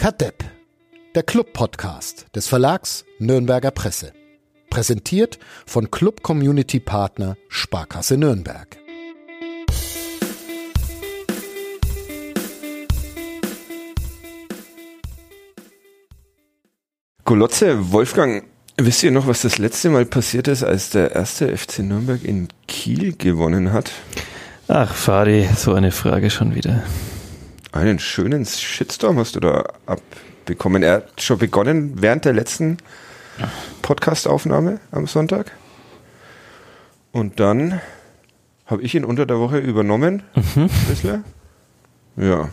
Kadepp, der Club-Podcast des Verlags Nürnberger Presse. Präsentiert von Club Community Partner Sparkasse Nürnberg. Golotze, Wolfgang, wisst ihr noch, was das letzte Mal passiert ist, als der erste FC Nürnberg in Kiel gewonnen hat? Ach, Fadi, so eine Frage schon wieder. Einen schönen Shitstorm hast du da abbekommen. Er hat schon begonnen während der letzten Podcastaufnahme am Sonntag. Und dann habe ich ihn unter der Woche übernommen. Mhm. Ja.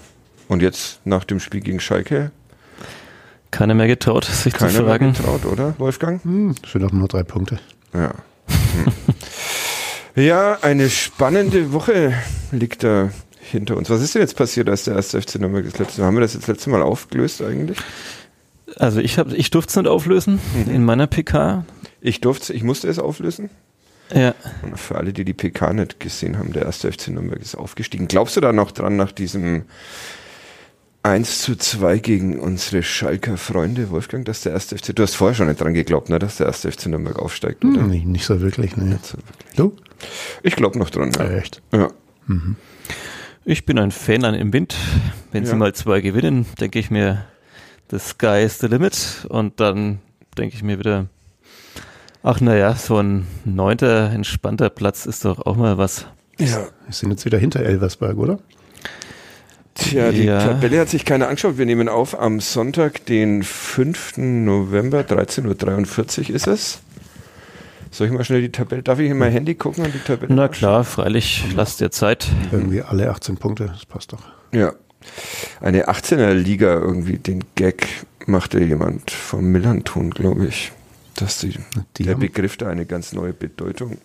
Und jetzt nach dem Spiel gegen Schalke. Keiner mehr getraut, sich Keiner zu fragen. mehr getraut, oder, Wolfgang? Hm, sind doch nur drei Punkte. Ja. Hm. ja, eine spannende Woche liegt da hinter uns. Was ist denn jetzt passiert, als der erste FC Nürnberg das letzte Mal? Haben wir das jetzt letzte Mal aufgelöst eigentlich? Also ich habe, ich durfte es nicht auflösen mhm. in meiner PK. Ich durfte, ich musste es auflösen. Ja. Und für alle, die die PK nicht gesehen haben, der erste FC Nürnberg ist aufgestiegen. Glaubst du da noch dran nach diesem 1 zu 2 gegen unsere Schalker Freunde, Wolfgang, dass der erste FC, du hast vorher schon nicht dran geglaubt, ne, dass der erste FC Nürnberg aufsteigt, oder? Hm, nicht, nicht so wirklich, ne. Nicht so wirklich. Du? Ich glaube noch dran, ja. ja echt? Ja. Mhm. Ich bin ein Fan an im Wind. Wenn ja. sie mal zwei gewinnen, denke ich mir, the sky is the limit. Und dann denke ich mir wieder, ach naja, so ein neunter, entspannter Platz ist doch auch mal was. Ja. Wir sind jetzt wieder hinter Elversberg, oder? Tja, die ja. Tabelle hat sich keiner angeschaut. Wir nehmen auf am Sonntag, den 5. November, 13.43 Uhr ist es. Soll ich mal schnell die Tabelle, darf ich in mein Handy gucken an die Tabelle? Na klar, freilich, lass dir Zeit. Irgendwie alle 18 Punkte, das passt doch. Ja. Eine 18er Liga irgendwie, den Gag machte jemand vom Millanton, glaube ich. Dass die, die der Begriff da eine ganz neue Bedeutung.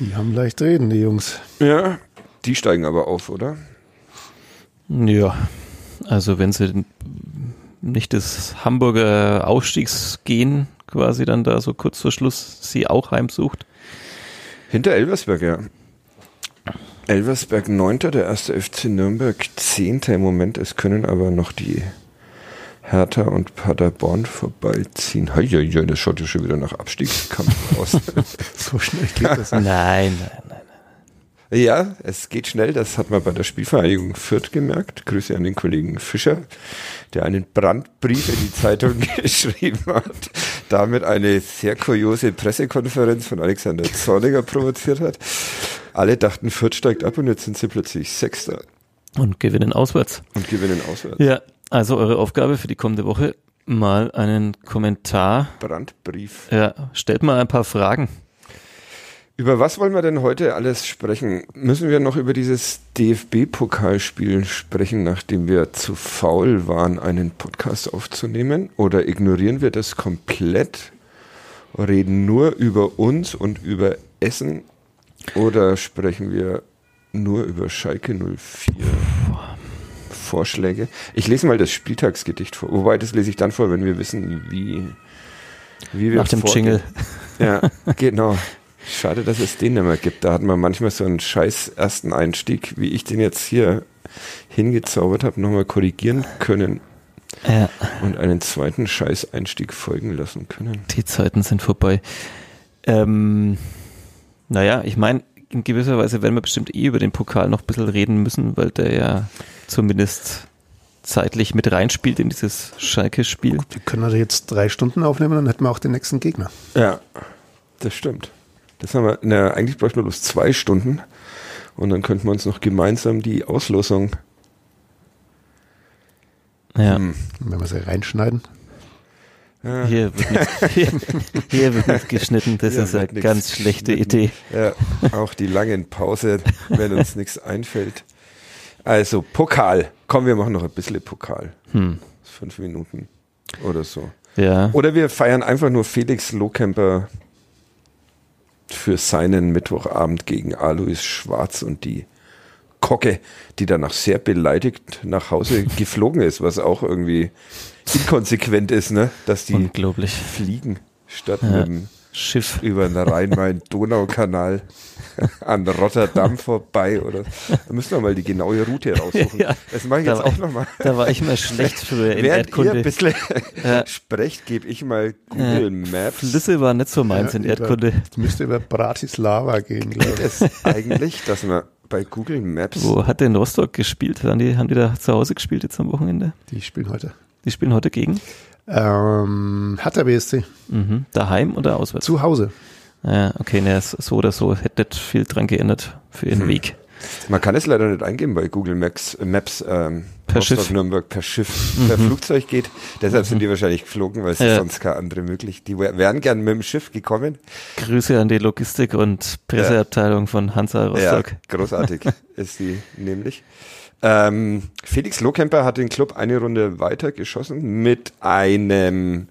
Die haben leicht reden, die Jungs. Ja, die steigen aber auf, oder? Ja, also wenn sie nicht das Hamburger Ausstiegsgehen quasi dann da so kurz vor Schluss sie auch heimsucht. Hinter Elversberg, ja. Elversberg 9. der erste FC Nürnberg 10. im Moment. Es können aber noch die Hertha und Paderborn vorbeiziehen. Hei, hei, hei, das schaut ja schon wieder nach Abstiegskampf aus. so schnell geht das. Nein, nein, nein. Ja, es geht schnell. Das hat man bei der Spielvereinigung Fürth gemerkt. Grüße an den Kollegen Fischer, der einen Brandbrief in die Zeitung geschrieben hat, damit eine sehr kuriose Pressekonferenz von Alexander Zorniger provoziert hat. Alle dachten, Fürth steigt ab und jetzt sind sie plötzlich Sechster. Und gewinnen auswärts. Und gewinnen auswärts. Ja, also eure Aufgabe für die kommende Woche, mal einen Kommentar. Brandbrief. Ja, stellt mal ein paar Fragen. Über was wollen wir denn heute alles sprechen? Müssen wir noch über dieses DFB-Pokalspiel sprechen, nachdem wir zu faul waren, einen Podcast aufzunehmen? Oder ignorieren wir das komplett, reden nur über uns und über Essen? Oder sprechen wir nur über Schalke 04? Vorschläge. Ich lese mal das Spieltagsgedicht vor. Wobei, das lese ich dann vor, wenn wir wissen, wie, wie wir Nach dem vorgehen. Jingle. Ja, genau. Schade, dass es den nicht mehr gibt. Da hat man manchmal so einen scheiß ersten Einstieg, wie ich den jetzt hier hingezaubert habe, nochmal korrigieren können. Ja. Und einen zweiten scheiß Einstieg folgen lassen können. Die Zeiten sind vorbei. Ähm, naja, ich meine, in gewisser Weise werden wir bestimmt eh über den Pokal noch ein bisschen reden müssen, weil der ja zumindest zeitlich mit reinspielt in dieses Schalke-Spiel. Wir können also jetzt drei Stunden aufnehmen, dann hätten wir auch den nächsten Gegner. Ja, das stimmt. Das haben wir, na, eigentlich bräuchten wir bloß zwei Stunden. Und dann könnten wir uns noch gemeinsam die Auslosung. Ja. Hm. Wenn wir sie reinschneiden. Ja. Hier, wird nicht, hier, hier, wird nicht geschnitten, das hier ist eine ganz schlechte Idee. Ja, auch die langen Pause, wenn uns nichts einfällt. Also, Pokal. Komm, wir machen noch ein bisschen Pokal. Hm. Fünf Minuten oder so. Ja. Oder wir feiern einfach nur Felix Lohkemper für seinen Mittwochabend gegen Alois Schwarz und die Kocke, die danach sehr beleidigt nach Hause geflogen ist, was auch irgendwie inkonsequent ist, ne? Dass die Unglaublich. fliegen statt ja. mit dem Schiff. über den Rhein-Main-Donau-Kanal an Rotterdam vorbei oder da müssen wir mal die genaue Route raussuchen. Ja. Das mache ich Da jetzt war- auch nochmal. Da war ich immer schlecht früher in Während ihr ein Erdkunde. bisschen Ja. sprecht, gebe ich mal Google Maps. Flüsse war nicht so meins in über- Erdkunde. Es müsste über Bratislava gehen, glaube ich. Es eigentlich, dass man bei Google Maps Wo hat denn Rostock gespielt? Haben die, haben die da zu Hause gespielt jetzt am Wochenende? Die spielen heute. Die spielen heute gegen? Ähm, Hertha BSC. Mhm. Daheim oder auswärts? Zu Hause. Ja, okay, ne, so oder so hätte nicht viel dran geändert für ihren Hm. Weg. Man kann es leider nicht eingeben bei Google Maps, äh, Maps ähm, Per Schiff. Mhm. Nürnberg per Schiff, per Flugzeug geht. Deshalb sind die wahrscheinlich geflogen, weil es Ja. sonst keine andere möglich. Die wär- wären gern mit dem Schiff gekommen. Grüße an die Logistik- und Presseabteilung von Hansa Rostock. Ja, großartig ist die nämlich. Ähm, Felix Lohkemper hat den Club eine Runde weiter geschossen mit einem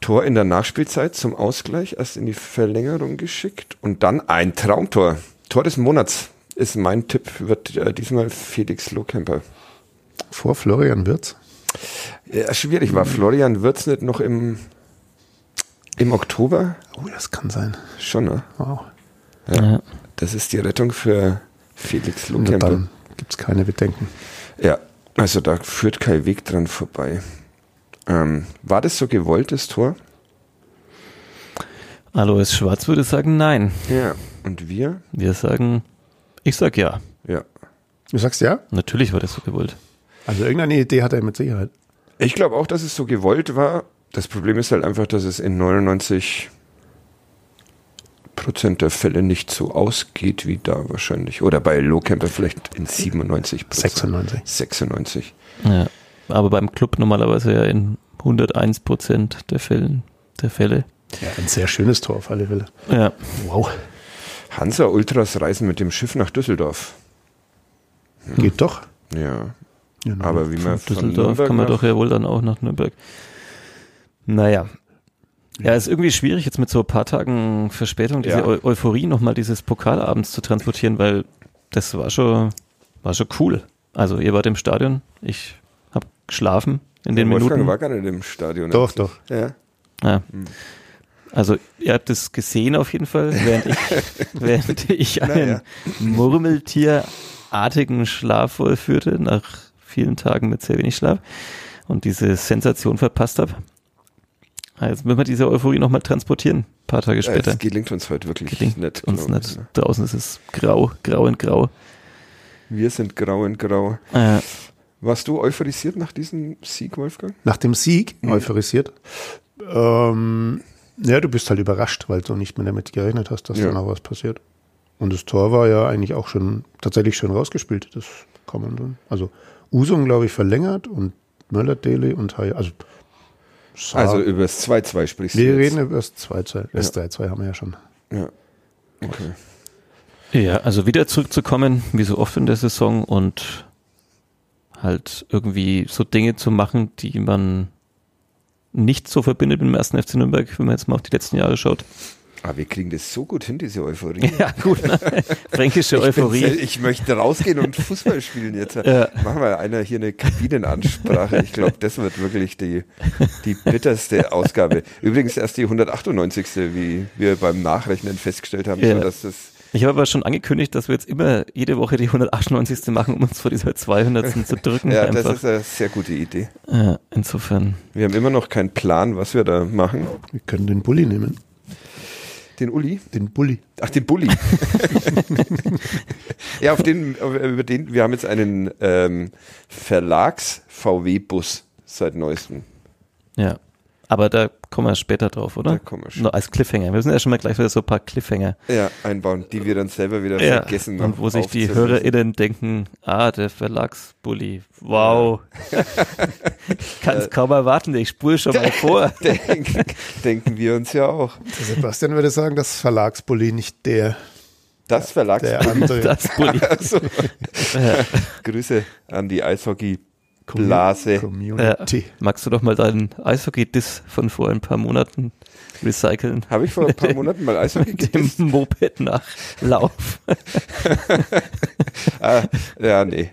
Tor in der Nachspielzeit zum Ausgleich, erst in die Verlängerung geschickt und dann ein Traumtor. Tor des Monats ist mein Tipp, wird äh, diesmal Felix Lohkemper. Vor Florian Wirz. Ja, schwierig war Florian Wirtz nicht noch im, im Oktober? Oh, das kann sein. Schon, ne? Wow. Ja. Ja. Das ist die Rettung für Felix Und Lohkemper. Gibt es keine Bedenken. Ja, also da führt kein Weg dran vorbei. Ähm, war das so gewollt, das Tor? Alois Schwarz würde sagen nein. Ja. Und wir? Wir sagen, ich sag ja. Ja. Du sagst ja? Natürlich war das so gewollt. Also irgendeine Idee hat er mit Sicherheit. Ich glaube auch, dass es so gewollt war. Das Problem ist halt einfach, dass es in 99 Prozent der Fälle nicht so ausgeht wie da wahrscheinlich. Oder bei Lohkemper vielleicht in 97 Prozent. 96. 96. Ja. Aber beim Club normalerweise ja in 101 Prozent der Fällen, der Fälle. Ja, ein sehr schönes Tor auf alle Fälle. Ja. Wow. Hansa Ultras reisen mit dem Schiff nach Düsseldorf. Geht doch. Ja. Na, Aber wie Von man von Düsseldorf Nürnberg kann man doch ja wohl dann auch nach Nürnberg. Naja. Ja, ist irgendwie schwierig, jetzt mit so ein paar Tagen Verspätung diese Ja. Eu Euphorie nochmal dieses Pokalabends zu transportieren, weil das war schon, war schon cool. Also ihr wart im Stadion, ich habe geschlafen in den Wolfgang Minuten. war gar nicht im Stadion. Doch, doch. Ja. Ja. Also ihr habt es gesehen auf jeden Fall, während ich, während ich einen Naja. Murmeltierartigen Schlaf vollführte, nach vielen Tagen mit sehr wenig Schlaf und diese Sensation verpasst habe. Jetzt müssen wir diese Euphorie nochmal transportieren, ein paar Tage Ja, später. Das gelingt uns heute wirklich Gelingt nicht. uns nicht. ich, ne? Draußen ist es grau, grau in grau. Wir sind grau in grau. Äh, Warst du euphorisiert nach diesem Sieg, Wolfgang? Nach dem Sieg Mhm. euphorisiert. Ähm, ja, du bist halt überrascht, weil du nicht mehr damit gerechnet hast, dass Ja. da noch was passiert. Und das Tor war ja eigentlich auch schon tatsächlich schön rausgespielt. Das kann man dann. Also Usung, glaube ich, verlängert und Möller, Dele und Hay. Also, sah- Also über das 2-2 sprichst wir du jetzt. reden über das 2-2. Das 3-2 haben wir ja schon. Ja. Okay. ja, also wieder zurückzukommen, wie so oft in der Saison und halt irgendwie so Dinge zu machen, die man nicht so verbindet mit dem ersten FC Nürnberg, wenn man jetzt mal auf die letzten Jahre schaut. Aber wir kriegen das so gut hin, diese Euphorie. Ja, gut. Ne? Fränkische Ich, Euphorie. sel- ich möchte rausgehen und Fußball spielen jetzt. Ja. Machen wir einer hier eine Kabinenansprache. Ich glaube, das wird wirklich die, die bitterste Ausgabe. Übrigens erst die 198. wie wir beim Nachrechnen festgestellt haben, Ja. so dass das Ich habe aber schon angekündigt, dass wir jetzt immer jede Woche die 198. machen, um uns vor dieser 200. zu drücken. ja, das einfach. ist eine sehr gute Idee. ja, insofern. Wir haben immer noch keinen Plan, was wir da machen. Wir können den Bulli nehmen. Den Uli? Den Bulli. Ach, den Bulli. ja, auf den, über den, wir haben jetzt einen ähm, Verlags-VW-Bus seit neuestem. Ja. Aber da kommen wir später drauf, oder? Da kommen wir schon. Nur als Cliffhanger. Wir müssen ja schon mal gleich wieder so ein paar Cliffhanger. Ja, einbauen, die wir dann selber wieder Ja. vergessen. Und wo sich die. HörerInnen denken, ah, der Verlagsbully. Wow. Kann es kaum erwarten, ich spule schon mal vor. denken, denken wir uns ja auch. Der Sebastian würde sagen, das Verlagsbully, nicht der, Das der Verlagsbully. andere. Das Bully. Also, Grüße an die Eishockey-Blase. Community. Magst du doch mal deinen Eishockey-Diss von vor ein paar Monaten recyceln? Habe ich vor ein paar Monaten mal Eishockey Dem gedisst? Moped nach Lauf. ah, ja, nee.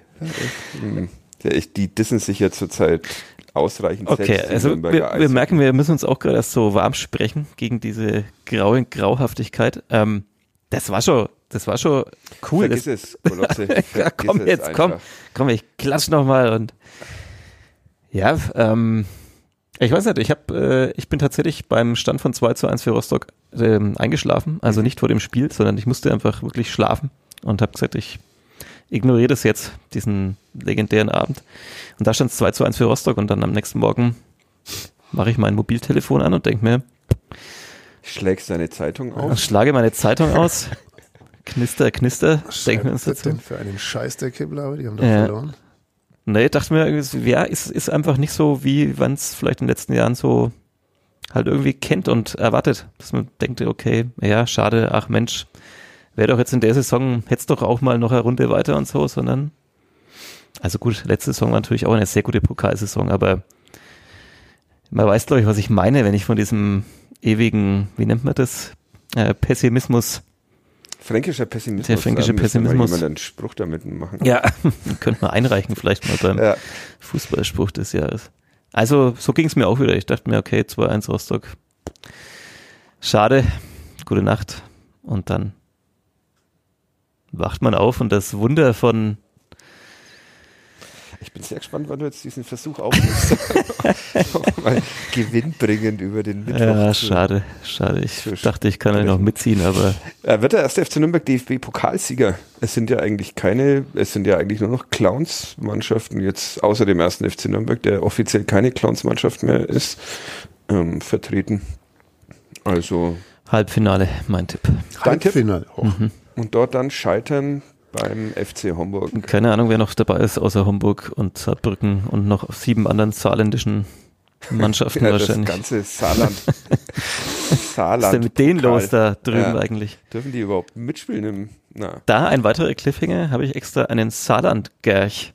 Ja, ich- Die dissen sich ja zurzeit ausreichend Okay, selbst die also wir, wir merken, wir müssen uns auch gerade erst so warm sprechen gegen diese graue Grauhaftigkeit. Ähm, das war schon, das war schon cool. Vergiss Das, es, Kolotze. ja, Vergiss komm jetzt, komm, komm, ich klatsch noch mal und ja, ähm, ich weiß nicht, ich habe, äh, ich bin tatsächlich beim Stand von 2 zu 1 für Rostock ähm, eingeschlafen, also nicht vor dem Spiel, sondern ich musste einfach wirklich schlafen und habe gesagt, ich ignoriere das jetzt, diesen legendären Abend. Und da stand es 2 zu 1 für Rostock und dann am nächsten Morgen mache ich mein Mobiltelefon an und denke mir, Schlägst deine Zeitung auf. schlage meine Zeitung aus, knister, knister, uns Was ist das dazu. denn für einen Scheiß der Kibbler, aber die haben doch Ja. verloren. Nee, dachte mir, es- ja, ist, ist einfach nicht so, wie man es vielleicht in den letzten Jahren so halt irgendwie kennt und erwartet. Dass man denkt, okay, ja, schade, ach Mensch, wäre doch jetzt in der Saison, hätte doch auch mal noch eine Runde weiter und so, sondern, also gut, letzte Saison war natürlich auch eine sehr gute Pokalsaison, aber man weiß, glaube ich, was ich meine, wenn ich von diesem ewigen, wie nennt man das, äh, Pessimismus Fränkischer Pessimismus. Der fränkische mal Pessimismus. jemand einen Spruch damit machen. Ja, könnte man einreichen vielleicht mal beim Ja. Fußballspruch des Jahres. Also so ging es mir auch wieder. Ich dachte mir, okay, 2-1 Rostock. Schade, gute Nacht. Und dann wacht man auf und das Wunder von, Ich bin sehr gespannt, wann du jetzt diesen Versuch aufnimmst. Gewinnbringend über den Mittwoch. ja, schade, schade. Ich zu dachte, ich kann ja noch mitziehen, aber Äh, wird der erste FC Nürnberg DFB-Pokalsieger? Es sind ja eigentlich keine, es sind ja eigentlich nur noch Clowns-Mannschaften jetzt außer dem ersten FC Nürnberg, der offiziell keine Clowns-Mannschaft mehr ist, ähm, vertreten. Also Halbfinale, mein Tipp. Dein Tipp? Halbfinale. Oh, und dort dann scheitern beim FC Homburg. Keine Ahnung, wer noch dabei ist, außer Homburg und Saarbrücken und noch sieben anderen saarländischen Mannschaften Ja, das wahrscheinlich. ganze Saarland. Was Saarland. ist denn mit denen Pokal. los da drüben Ja. eigentlich? Dürfen die überhaupt mitspielen im, na, Da ein weiterer Cliffhanger, habe ich extra einen Saarland-Gerch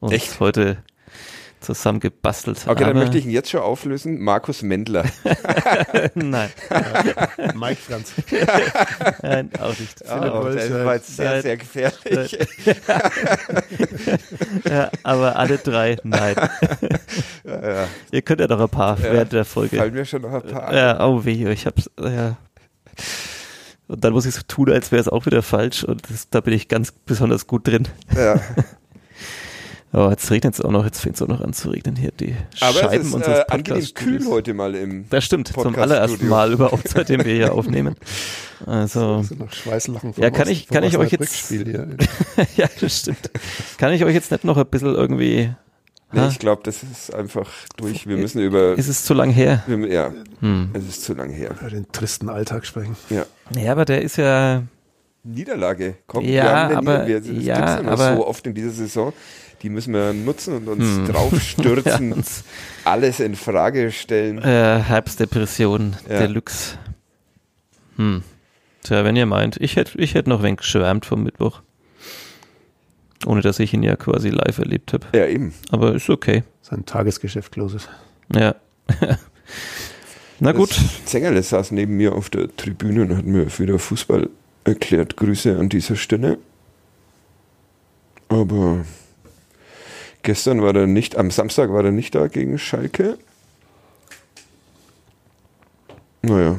uns Echt? heute zusammen gebastelt. Okay, dann möchte ich ihn jetzt schon auflösen. Markus Mendler. Nein, Mike Franz. nein, auch nicht. Wolf, das war jetzt sehr, Nein. sehr gefährlich. Ja, aber alle drei, nein. Ja, ja. Ihr könnt ja noch ein paar Ja, während der Folge. Fallen mir schon noch ein paar. Ja, oh weh, ich hab's, ja. Und dann muss ich so tun, als wäre es auch wieder falsch und das, da bin ich ganz besonders gut drin. Ja. Oh, jetzt regnet es auch noch, jetzt fängt es auch noch an zu regnen hier, die Aber Scheiben es ist unseres äh, angenehm kühl heute mal im. Das stimmt, zum Podcast-Studio. allerersten Mal überhaupt, seitdem wir hier aufnehmen. Also, Schweißlachen vom Ja, kann ich- kann ich euch jetzt- ja, das stimmt. Kann ich euch jetzt nicht noch ein bisschen irgendwie, Nee, ich glaube, das ist einfach durch. Wir müssen über. ist es zu lang her? Wir, ja, Hm. es ist zu lang her. Über den tristen Alltag sprechen. Ja. Ja, aber der ist ja, Niederlage. Komm, Ja, wir haben eine aber- Nieder- wir, das ja, gibt's ja noch aber- so oft in dieser Saison. Die müssen wir nutzen und uns Hm. draufstürzen, ja, uns, alles in Frage stellen. äh, Herbstdepression Ja. Deluxe. Hm. Tja, wenn ihr meint, ich hätte ich hätt noch ein wenig geschwärmt vom Mittwoch. Ohne dass ich ihn ja quasi live erlebt habe. Ja, eben. Aber ist okay. Sein Tagesgeschäft los ist. Ja. Na gut. Zengerle saß neben mir auf der Tribüne und hat mir wieder Fußball erklärt. Grüße an dieser Stelle. Aber gestern war er nicht, am Samstag war er nicht da gegen Schalke. Naja,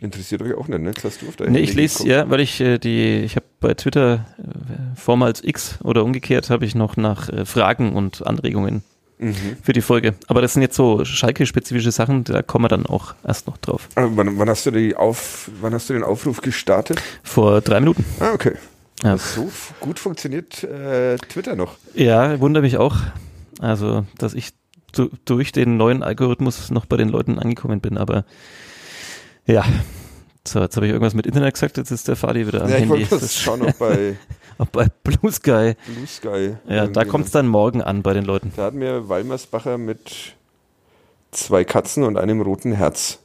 interessiert euch auch nicht, ne? Jetzt hast du auf Nee, ich lese, geguckt. ja, weil ich äh, die, ich habe bei Twitter äh, vormals X oder umgekehrt habe ich noch nach äh, Fragen und Anregungen Mhm. für die Folge. Aber das sind jetzt so Schalke-spezifische Sachen, da kommen wir dann auch erst noch drauf. Aber wann, wann, hast du die auf, wann hast du den Aufruf gestartet? Vor drei Minuten. Ah, okay. Ja, So gut funktioniert äh, Twitter noch. ja wundere mich auch. Also, dass ich du, durch den neuen Algorithmus noch bei den Leuten angekommen bin, aber ja. So, jetzt habe ich irgendwas mit Internet gesagt, jetzt ist der Fadi wieder am Ja, ich Handy. wollte Das schauen, ob bei bei Blue Sky. Blue Sky. Ja, da kommt es dann morgen an bei den Leuten. Da hat mir Walmersbacher mit zwei Katzen und einem roten Herz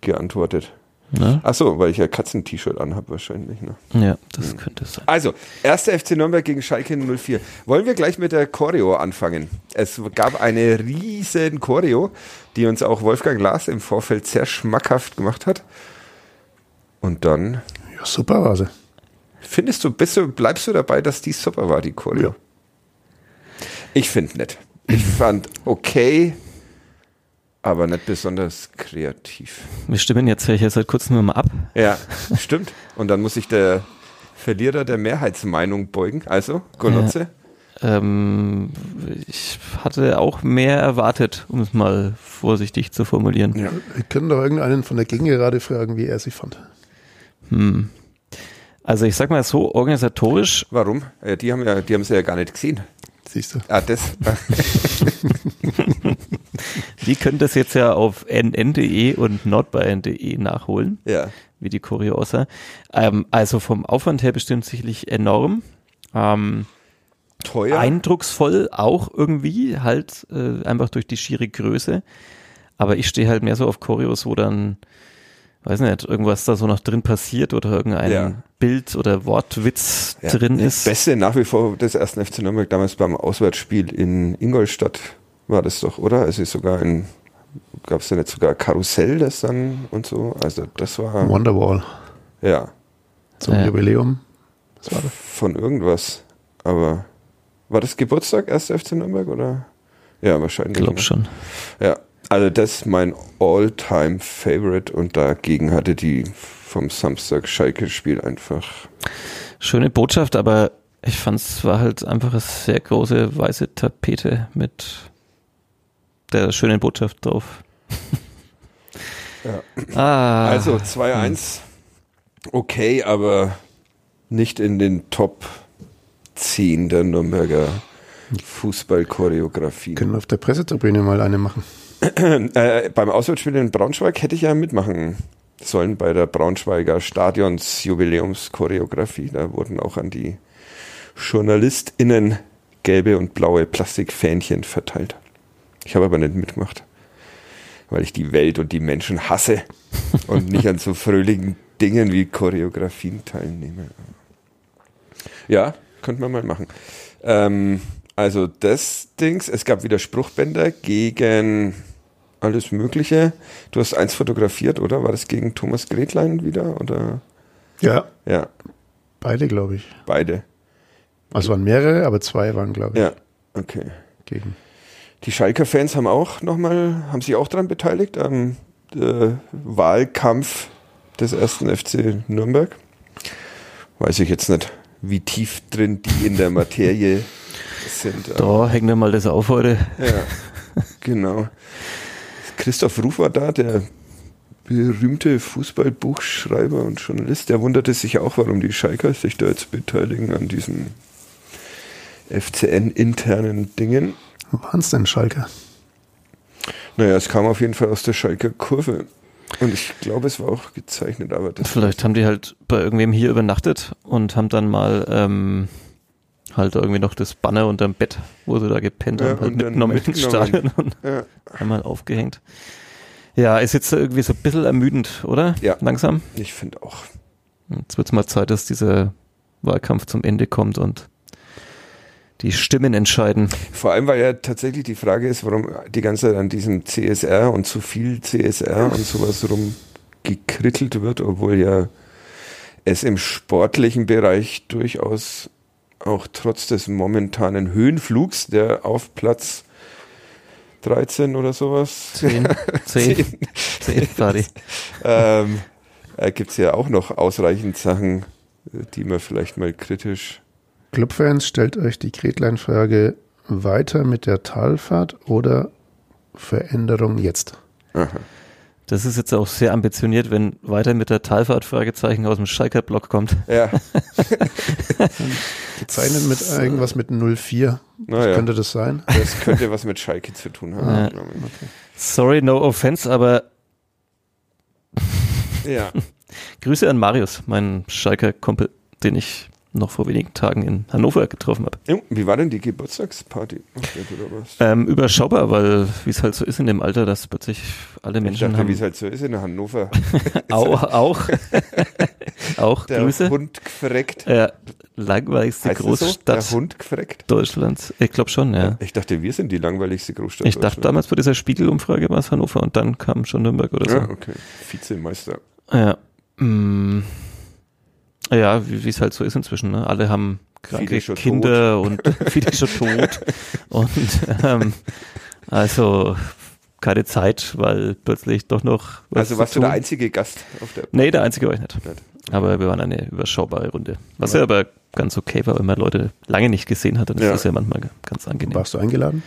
geantwortet. Ne? Ach so, weil ich ja Katzen-T-Shirt anhabe wahrscheinlich. Ne? Ja, das könnte es sein. Also, erster FC Nürnberg gegen Schalke 04. Wollen wir gleich mit der Choreo anfangen? Es gab eine riesen Choreo, die uns auch Wolfgang Lars im Vorfeld sehr schmackhaft gemacht hat. Und dann Ja, super war sie. Findest du, bist du, bleibst du dabei, dass die super war, die Choreo? Ja. Ich finde nicht. Ich fand okay, aber nicht besonders kreativ. Wir stimmen jetzt hier seit kurzem nur mal ab. Ja, stimmt. Und dann muss sich der Verlierer der Mehrheitsmeinung beugen. Also, Golotze. Ähm, ich hatte auch mehr erwartet, um es mal vorsichtig zu formulieren. Ja. Wir können doch irgendeinen von der Gegengerade fragen, wie er sie fand. Hm. Also ich sag mal so, organisatorisch, Warum? Äh, die haben ja, die haben sie ja gar nicht gesehen. Siehst du? Ah, das. die können das jetzt ja auf nn.de und nordbayern.de nachholen, ja. wie die aussah. Ähm, also vom Aufwand her bestimmt sicherlich enorm. Ähm, Teuer. eindrucksvoll auch irgendwie, halt äh, einfach durch die schiere Größe. Aber ich stehe halt mehr so auf Choreos, wo dann, weiß nicht, irgendwas da so noch drin passiert oder irgendein Ja. Bild oder Wortwitz Ja, drin das ist. Beste nach wie vor des ersten FC Nürnberg damals beim Auswärtsspiel in Ingolstadt war das doch, oder? Also sogar in, gab es da nicht sogar Karussell das dann und so? Also das war, Wonderwall ja, zum Ja. Jubiläum. Was war das? von irgendwas. Aber war das Geburtstag, 1. FC Nürnberg oder? Ja, wahrscheinlich. Ich glaube ne? schon. Ja, also das ist mein All-Time-Favorite und dagegen hatte die vom Samstag Schalke-Spiel einfach. Schöne Botschaft, aber ich fand es war halt einfach eine sehr große weiße Tapete mit der schönen Botschaft drauf. Ja. Ah, Also 2-1, okay, aber nicht in den Top 10 der Nürnberger Fußballchoreografie. Können auf der Pressetribüne mal eine machen. Äh, beim Auswärtsspiel in Braunschweig hätte ich ja mitmachen sollen bei der Braunschweiger Stadionsjubiläumschoreografie. Da wurden auch an die JournalistInnen gelbe und blaue Plastikfähnchen verteilt. Ich habe aber nicht mitgemacht, weil ich die Welt und die Menschen hasse und nicht an so fröhlichen Dingen wie Choreografien teilnehme. Ja, könnte man mal machen. Ähm, also das Dings, es gab wieder Spruchbänder gegen alles Mögliche. Du hast eins fotografiert, oder? War das gegen Thomas Gretlein wieder? Oder? Ja, Ja, beide, glaube ich. beide. Also waren mehrere, aber zwei waren, glaube ich, Ja, okay. gegen. Die Schalker-Fans haben auch nochmal, haben sich auch daran beteiligt, am äh, Wahlkampf des ersten FC Nürnberg. Weiß ich jetzt nicht, wie tief drin die in der Materie sind. da hängen wir mal das auf heute. Ja, genau. Christoph Ruf war da, der berühmte Fußballbuchschreiber und Journalist. Der wunderte sich auch, warum die Schalker sich da jetzt beteiligen an diesen FCN-internen Dingen. Wo waren es denn, Schalke? Naja, es kam auf jeden Fall aus der Schalker Kurve. Und ich glaube, es war auch gezeichnet, aber das. Vielleicht haben die halt bei irgendwem hier übernachtet und haben dann mal ähm, halt irgendwie noch das Banner unterm Bett, wo sie da gepennt Ja, haben, halt mitgenommen ins. Stadion und Ja, einmal aufgehängt. Ja, ist jetzt irgendwie so ein bisschen ermüdend, oder? Ja. Langsam. ich finde auch. Jetzt wird es mal Zeit, dass dieser Wahlkampf zum Ende kommt und die Stimmen entscheiden. Vor allem, weil ja tatsächlich die Frage ist, warum die ganze Zeit an diesem CSR und zu viel CSR und sowas rumgekrittelt wird, obwohl ja es im sportlichen Bereich durchaus auch trotz des momentanen Höhenflugs, der auf Platz 13 oder sowas, Zehn, zehn, zehn, Fadi. ähm, äh, gibt es ja auch noch ausreichend Sachen, die man vielleicht mal kritisch. Clubfans, stellt euch die Gretlein-Frage weiter mit der Talfahrt oder Veränderung jetzt? Aha. Das ist jetzt auch sehr ambitioniert, wenn weiter mit der Talfahrt Fragezeichen aus dem Schalker Block kommt. Ja, Gezeichnet mit irgendwas mit 04. naja, Könnte das sein? das könnte was mit Schalke zu tun haben. Ja. ich. Sorry, no offense, aber Ja. Grüße an Marius, meinen Schalker Kumpel, den ich noch vor wenigen Tagen in Hannover getroffen habe. Wie war denn die Geburtstagsparty? Ähm, überschaubar, weil wie es halt so ist in dem Alter, dass plötzlich alle Ich Menschen dachte, wie es halt so ist in Hannover. auch, auch, auch Der Grüße. Hund gefreckt. Äh, langweiligste Heißt so? Großstadt Der Hund gefreckt? Deutschlands. Ich glaube schon, ja. Ich dachte, wir sind die langweiligste Großstadt Ich dachte damals bei dieser Spiegelumfrage war es Hannover und dann kam schon Nürnberg oder so. Ja, okay. Vizemeister. Ja. Mm. Ja, wie es halt so ist inzwischen. Ne? Alle haben kranke Kinder und viele schon tot. Und ähm, also keine Zeit, weil plötzlich doch noch. Was also warst du der einzige Gast auf der? Nee, der einzige war ich nicht. Aber wir waren eine überschaubare Runde. Was ja, ja aber ganz okay war, wenn man Leute lange nicht gesehen hat, dann ist ja. das ja manchmal ganz angenehm. Warst du eingeladen?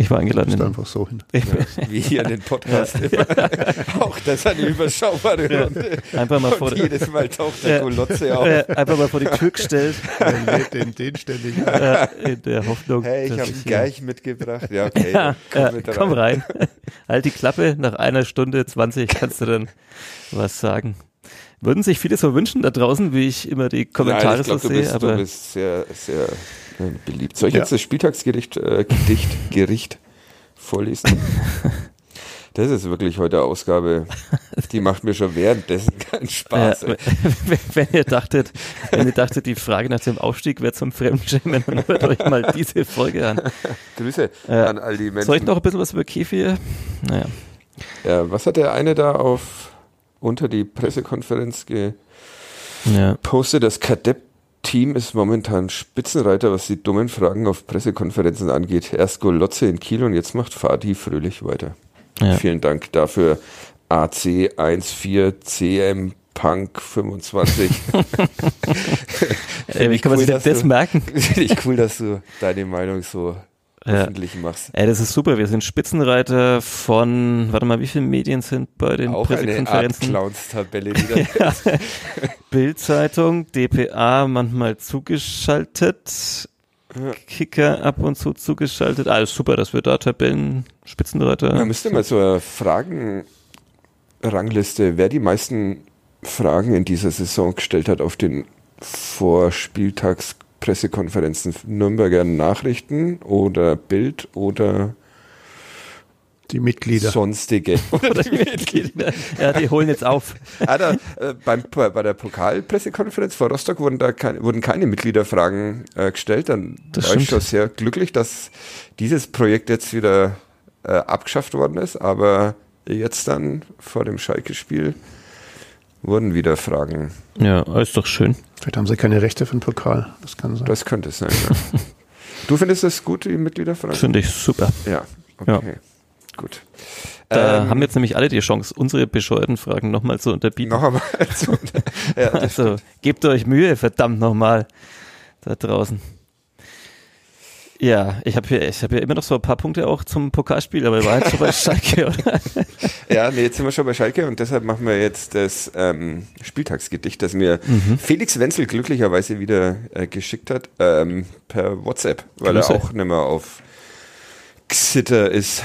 Ich war eingeladen. Bist einfach so hin. Ja, wie hier in den Podcast. Ja. Auch das ist eine überschaubare Runde. Einfach mal vor Und jedes Mal taucht der Golotze auf. Einfach mal vor die Tür gestellt. den, den ständig. in der Hoffnung. Hey, ich habe einen Geich mitgebracht. Ja, okay. Ja, komm, rein. komm rein. halt die Klappe. Nach einer Stunde 20 kannst du dann was sagen. Würden sich viele so wünschen da draußen, wie ich immer die Kommentare Nein, ich glaub, so sehe. aber du bist sehr, sehr beliebt. Soll ich ja. jetzt das Spieltagsgericht äh, Gedicht, Gericht vorlesen? Das ist wirklich heute Ausgabe, die macht mir schon währenddessen keinen Spaß. Äh, wenn ihr dachtet, wenn ihr dachtet, die Frage nach dem Aufstieg wäre zum Fremdschämen, dann hört euch mal diese Folge an. Grüße äh, an all die Menschen. Soll ich noch ein bisschen was über Kefir? Naja. Ja, was hat der eine da auf unter die Pressekonferenz gepostet? Ja. Das Kadepp Team ist momentan Spitzenreiter, was die dummen Fragen auf Pressekonferenzen angeht. Erst Golotze in Kiel und jetzt macht Fadi fröhlich weiter. Ja. Vielen Dank dafür. AC14CM Punk 25. Ey, wie kann man sich das merken? Finde ich cool, dass du deine Meinung so ja. öffentlich machst. Ey, das ist super. Wir sind Spitzenreiter von, warte mal, wie viele Medien sind bei den Auch Pressekonferenzen? Eine Art Clowns-Tabelle wieder. Bildzeitung, DPA manchmal zugeschaltet. Ja. Kicker ab und zu zugeschaltet. Alles super, dass wir da Tabellen Spitzenreiter. Man müsste mal eine Fragenrangliste, wer die meisten Fragen in dieser Saison gestellt hat auf den Vorspieltags Pressekonferenzen, Nürnberger Nachrichten oder Bild oder die Mitglieder. Sonstige. Oder die Mitglieder. Ja, die holen jetzt auf. Ah, da, äh, beim, bei der Pokalpressekonferenz vor Rostock wurden da keine, wurden keine Mitgliederfragen äh, gestellt. Dann das war stimmt. ich schon sehr glücklich, dass dieses Projekt jetzt wieder äh, abgeschafft worden ist. Aber jetzt dann vor dem Schalke-Spiel wurden wieder Fragen. Ja, ist doch schön. Vielleicht haben sie keine Rechte für den Pokal. Das kann sein. Das könnte sein, ja. du findest das gut, die Mitgliederfragen? Finde ich super. Ja, okay. Ja. Gut. Da ähm, haben jetzt nämlich alle die Chance, unsere bescheuerten Fragen nochmal zu unterbieten. Noch einmal. Zu, ja, also, gebt euch Mühe, verdammt nochmal, da draußen. Ja, ich habe hier, ich habe ja immer noch so ein paar Punkte auch zum Pokalspiel, aber war jetzt schon bei Schalke, oder? Ja, nee, jetzt sind wir schon bei Schalke und deshalb machen wir jetzt das ähm, Spieltagsgedicht, das mir mhm. Felix Wenzel glücklicherweise wieder äh, geschickt hat, ähm, per WhatsApp, weil Grüße. er auch nicht mehr auf Xitter ist.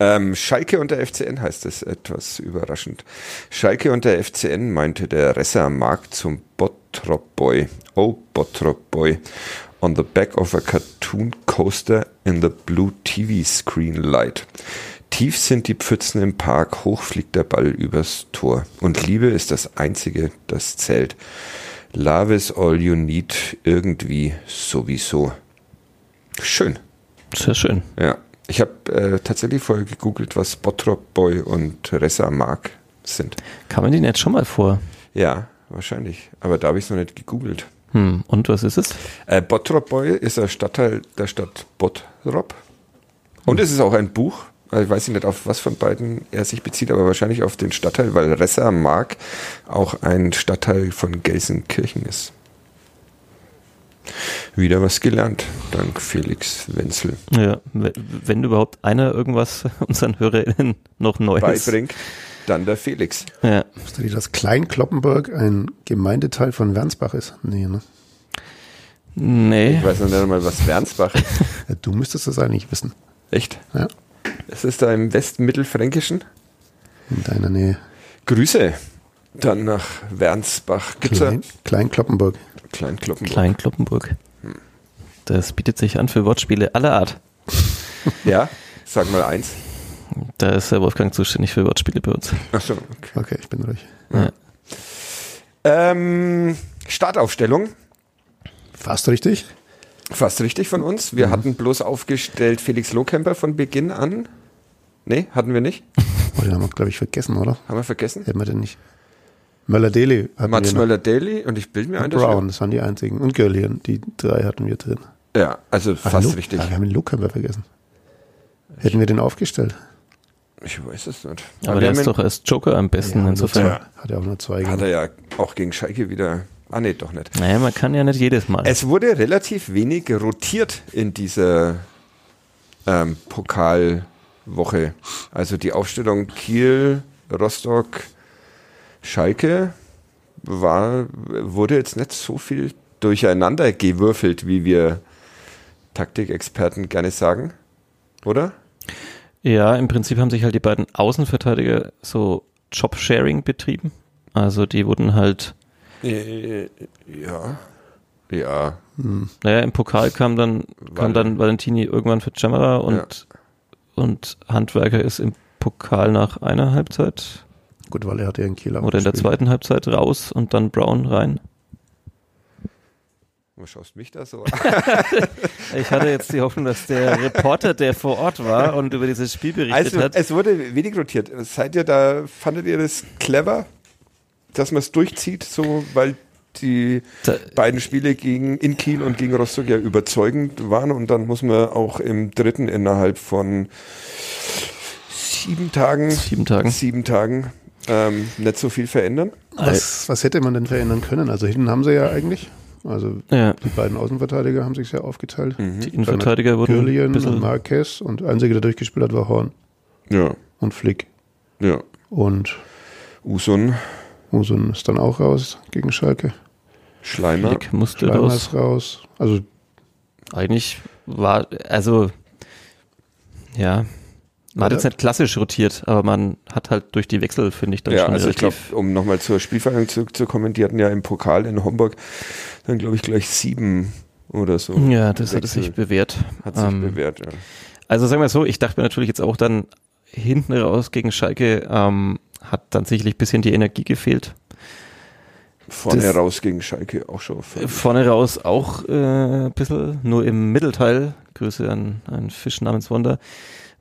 Ähm, Schalke und der FCN heißt es etwas überraschend. Schalke und der FCN meinte der Resser Markt zum Bottrop Boy. Oh, Bottrop Boy on the back of a cartoon coaster in the blue TV screen light. Tief sind die Pfützen im Park, hoch fliegt der Ball übers Tor. Und Liebe ist das Einzige, das zählt. Love is all you need, irgendwie sowieso. Schön. Sehr schön. Ja. Ich habe äh, tatsächlich vorher gegoogelt, was Bottrop Boy und Ressa Mark sind. Kam man den jetzt schon mal vor? Ja, wahrscheinlich. Aber da habe ich es noch nicht gegoogelt. Hm, und was ist es? Äh, Bottrop Boy ist ein Stadtteil der Stadt Bottrop. Und hm. es ist auch ein Buch. Also ich weiß nicht, auf was von beiden er sich bezieht, aber wahrscheinlich auf den Stadtteil, weil Ressa am Mark auch ein Stadtteil von Gelsenkirchen ist. Wieder was gelernt, dank Felix Wenzel. Ja, wenn überhaupt einer irgendwas unseren HörerInnen noch Neues beibringt, dann der Felix. Ja. Wusstest du, dass Klein-Kloppenburg ein Gemeindeteil von Wernsbach ist? Nee, ne? Nee. Ich weiß noch nicht mal, was Wernsbach ist. Ja, du müsstest das eigentlich wissen. Echt? Ja. Es ist da im Westmittelfränkischen. In deiner Nähe. Grüße. Dann nach Wernsbach. Gibt's Klein, Klein-Kloppenburg. Klein-Kloppenburg. Klein-Kloppenburg. Hm. Das bietet sich an für Wortspiele aller Art. ja, sag mal eins. Da ist der Wolfgang zuständig für Wortspiele bei uns. Ach so, okay, okay ich bin ruhig. Ja. Ähm, Startaufstellung. Fast richtig. Fast richtig von uns. Wir mhm. hatten bloß aufgestellt Felix Lohkemper von Beginn an. Nee, hatten wir nicht. Oh, den haben wir, glaube ich, vergessen, oder? Haben wir vergessen? Hätten wir den nicht. Möller-Daly Mats Möller-Daly und ich bilde mir ein, Brown, das waren die einzigen. Und Görlian, die drei hatten wir drin. Ja, also fast Lu- richtig. Ah, wir haben den wir vergessen. Hätten wir den aufgestellt? Ich weiß es nicht. Aber wir der ist doch als Joker am besten, nur insofern. zwei. Hat er auch nur zwei Hat er ja auch gegen Schalke wieder. Ah, nee, doch nicht. Naja, man kann ja nicht jedes Mal. Es wurde relativ wenig rotiert in dieser ähm, Pokalwoche. Also die Aufstellung Kiel, Rostock, Schalke war, wurde jetzt nicht so viel durcheinander gewürfelt, wie wir Taktikexperten gerne sagen. Oder? Ja, im Prinzip haben sich halt die beiden Außenverteidiger so Job-Sharing betrieben. Also die wurden halt, Äh, Ja. Ja. naja, im Pokal kam dann, kam dann Valentini irgendwann für Jammerer und, und Handwerker ist im Pokal nach einer Halbzeit Gut, weil er hat ja in Kiel oder in der zweiten Halbzeit raus und dann Brown rein. Was schaust mich da so Ich hatte jetzt die Hoffnung, dass der Reporter, der vor Ort war und über dieses Spiel berichtet Also, hat, es wurde wenig rotiert. Seid ihr da, fandet ihr das clever, dass man es durchzieht, so, weil die da, beiden Spiele gegen in Kiel und gegen Rostock ja überzeugend waren und dann muss man auch im dritten innerhalb von sieben Tagen, sieben Tagen. sieben Tagen ähm, nicht so viel verändern. Was, was hätte man denn verändern können? Also hinten haben sie ja eigentlich. Also Ja, die beiden Außenverteidiger haben sich ja aufgeteilt. die Innenverteidiger wurden ein Gürlian und Marquez und der einzige, der durchgespielt hat, war Horn Ja, und Flick. ja. Und Usun, Usun ist dann auch raus gegen Schalke. Schleimer. Flick musste Schleimer raus. ist raus. Also Eigentlich war, also, ja, man hat jetzt nicht klassisch rotiert, aber man hat halt durch die Wechsel, finde ich, dann Ja, schon also ich glaube, relativ. um nochmal zur Spielvergangenheit zurückzukommen, die hatten ja im Pokal in Homburg dann, glaube ich, gleich sieben oder so. ja, das hat Wechsel. sich bewährt. Hat sich Ähm, bewährt, ja. Also sagen wir so, ich dachte mir natürlich jetzt auch dann hinten raus gegen Schalke ähm, hat dann sicherlich ein bisschen die Energie gefehlt. Vorne das- raus gegen Schalke auch schon. Vorne raus auch äh, ein bisschen, nur im Mittelteil, Grüße an einen Fisch namens Wonder,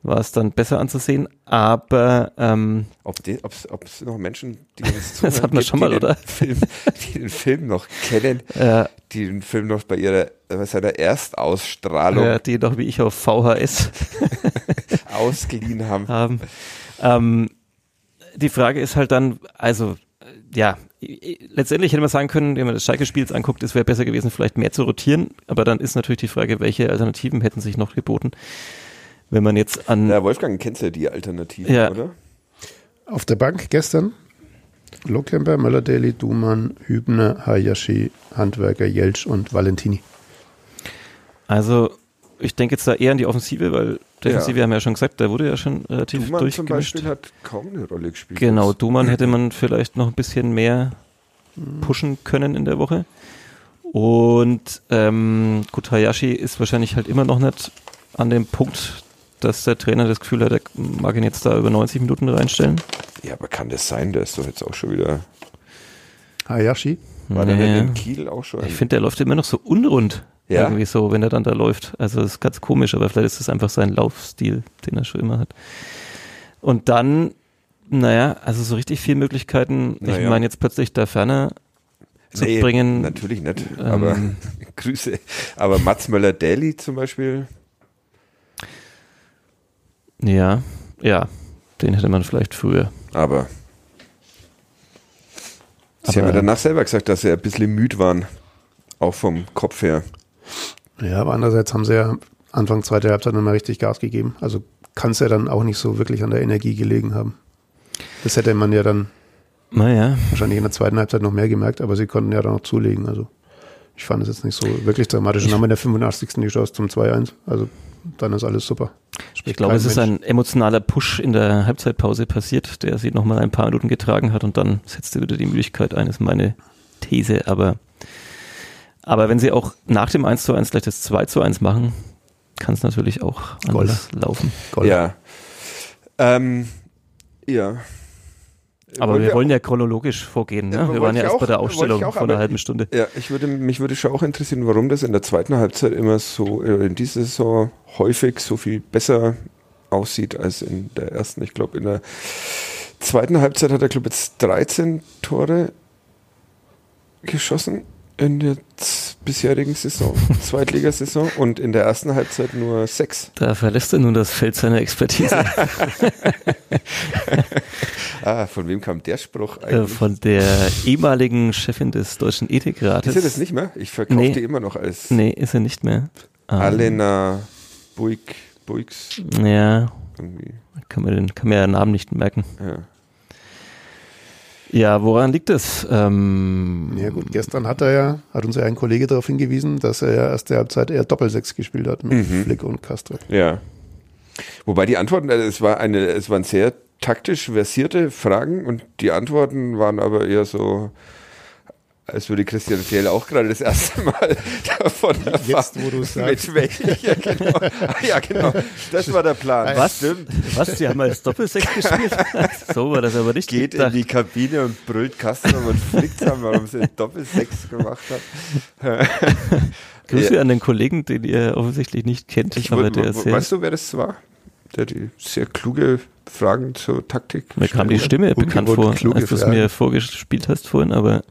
war es dann besser anzusehen, aber ähm, Ob es noch Menschen, die uns Das zuhören, hat man gibt, schon mal, die den oder? Film, die den Film noch kennen, äh, die den Film noch bei ihrer bei seiner Erstausstrahlung äh, die doch wie ich auf VHS ausgeliehen haben. haben. Ähm, die Frage ist halt dann, also ja, letztendlich hätte man sagen können, wenn man das Schalke-Spiel jetzt anguckt, es wäre besser gewesen, vielleicht mehr zu rotieren, aber dann ist natürlich die Frage, welche Alternativen hätten sich noch geboten, wenn man jetzt an Ja, Wolfgang, kennst ja die Alternative, Ja. oder? auf der Bank gestern Lohkemper, Möller-Daly, Dumann, Hübner, Hayashi, Handwerker, Jeltsch und Valentini. Also, ich denke jetzt da eher an die Offensive, weil Defensive Ja. haben wir ja schon gesagt, da wurde ja schon relativ Dumann zum durchgemischt. Beispiel hat kaum eine Rolle gespielt. Genau, Duman hätte man vielleicht noch ein bisschen mehr pushen können in der Woche. Und ähm, gut, Hayashi ist wahrscheinlich halt immer noch nicht an dem Punkt, dass der Trainer das Gefühl hat, er mag ihn jetzt da über 90 Minuten reinstellen. Ja, aber kann das sein? Der ist doch jetzt auch schon wieder. Hayashi? War der Nee. denn in Kiel auch schon? Ich finde, der läuft immer noch so unrund. Ja? Irgendwie so, wenn er dann da läuft. Also das ist ganz komisch, aber vielleicht ist das einfach sein Laufstil, den er schon immer hat. Und dann, naja, also so richtig viele Möglichkeiten. Ich Naja. meine jetzt plötzlich da ferner zu bringen. Natürlich nicht, Ähm, aber Grüße. Aber Mats Möller-Daly zum Beispiel, Ja, ja, den hätte man vielleicht früher. aber Sie Aber- haben ja danach selber gesagt, dass sie ein bisschen müde waren. Auch vom Kopf her. Ja, aber andererseits haben sie ja Anfang zweiter Halbzeit nochmal richtig Gas gegeben. Also kann es ja dann auch nicht so wirklich an der Energie gelegen haben. Das hätte man ja dann Naja, wahrscheinlich in der zweiten Halbzeit noch mehr gemerkt, aber sie konnten ja dann noch zulegen. Also ich fand es jetzt nicht so wirklich dramatisch. Und haben in der 85. die Chance zum 2-1. Also dann ist alles super. ich glaube, es ist ein emotionaler Push in der Halbzeitpause passiert, der sie nochmal ein paar Minuten getragen hat und dann setzte wieder die Müdigkeit ein, ist meine These. Aber, aber wenn sie auch nach dem 1 zu 1 gleich das 2 zu 1 machen, kann es natürlich auch anders laufen. Gold. Ja. Ähm, ja. Aber Wollen wir wollen ja chronologisch vorgehen. Ne? Wir waren ja erst auch- bei der ich auch, vor einer halben Stunde. Ja, ich würde, mich würde schon auch interessieren, warum das in der zweiten Halbzeit immer so, äh, in dieser Saison häufig so viel besser aussieht als in der ersten. Ich glaube, in der zweiten Halbzeit hat der Club jetzt 13 Tore geschossen. In der, bisherigen Saison, Zweitligasaison und in der ersten Halbzeit nur sechs. Da verlässt er nun das Feld seiner Expertise. ah, von wem kam der Spruch Äh, eigentlich? Von der ehemaligen Chefin des Deutschen Ethikrates. Ist er das nicht mehr? Ich verkaufe Nee. die immer noch als Nee, ist er nicht mehr. Ähm, Alena Buick, Buicks Ja, irgendwie. kann man, den, kann man ja den Namen nicht merken. Ja. Ja, woran liegt es? Ähm, Ja gut, gestern hat er ja, hat uns ja ein Kollege darauf hingewiesen, dass er ja erste Halbzeit eher Doppelsechs gespielt hat mit Mhm. Flick und Castro. Ja. Wobei die Antworten, also es war eine, es waren sehr taktisch versierte Fragen und die Antworten waren aber eher so, als würde Christian Fjell auch gerade das erste Mal davon Jetzt, wo du sagst. Mit welcher, genau. Ah, ja, genau. Das war der Plan. Was? Stimmt. Was? Die haben als Doppelsechs gespielt? so war das aber nicht Geht in gedacht. die Kabine und brüllt Castro und flickt haben, warum sie Doppelsechs gemacht hat. Grüße an den Kollegen, den ihr offensichtlich nicht kennt. Ich, aber der sehr, weißt du, wer das war? Der die sehr kluge Fragen zur Taktik. mir kam die? Stimme bekannt vor, als du es mir vorgespielt hast vorhin, aber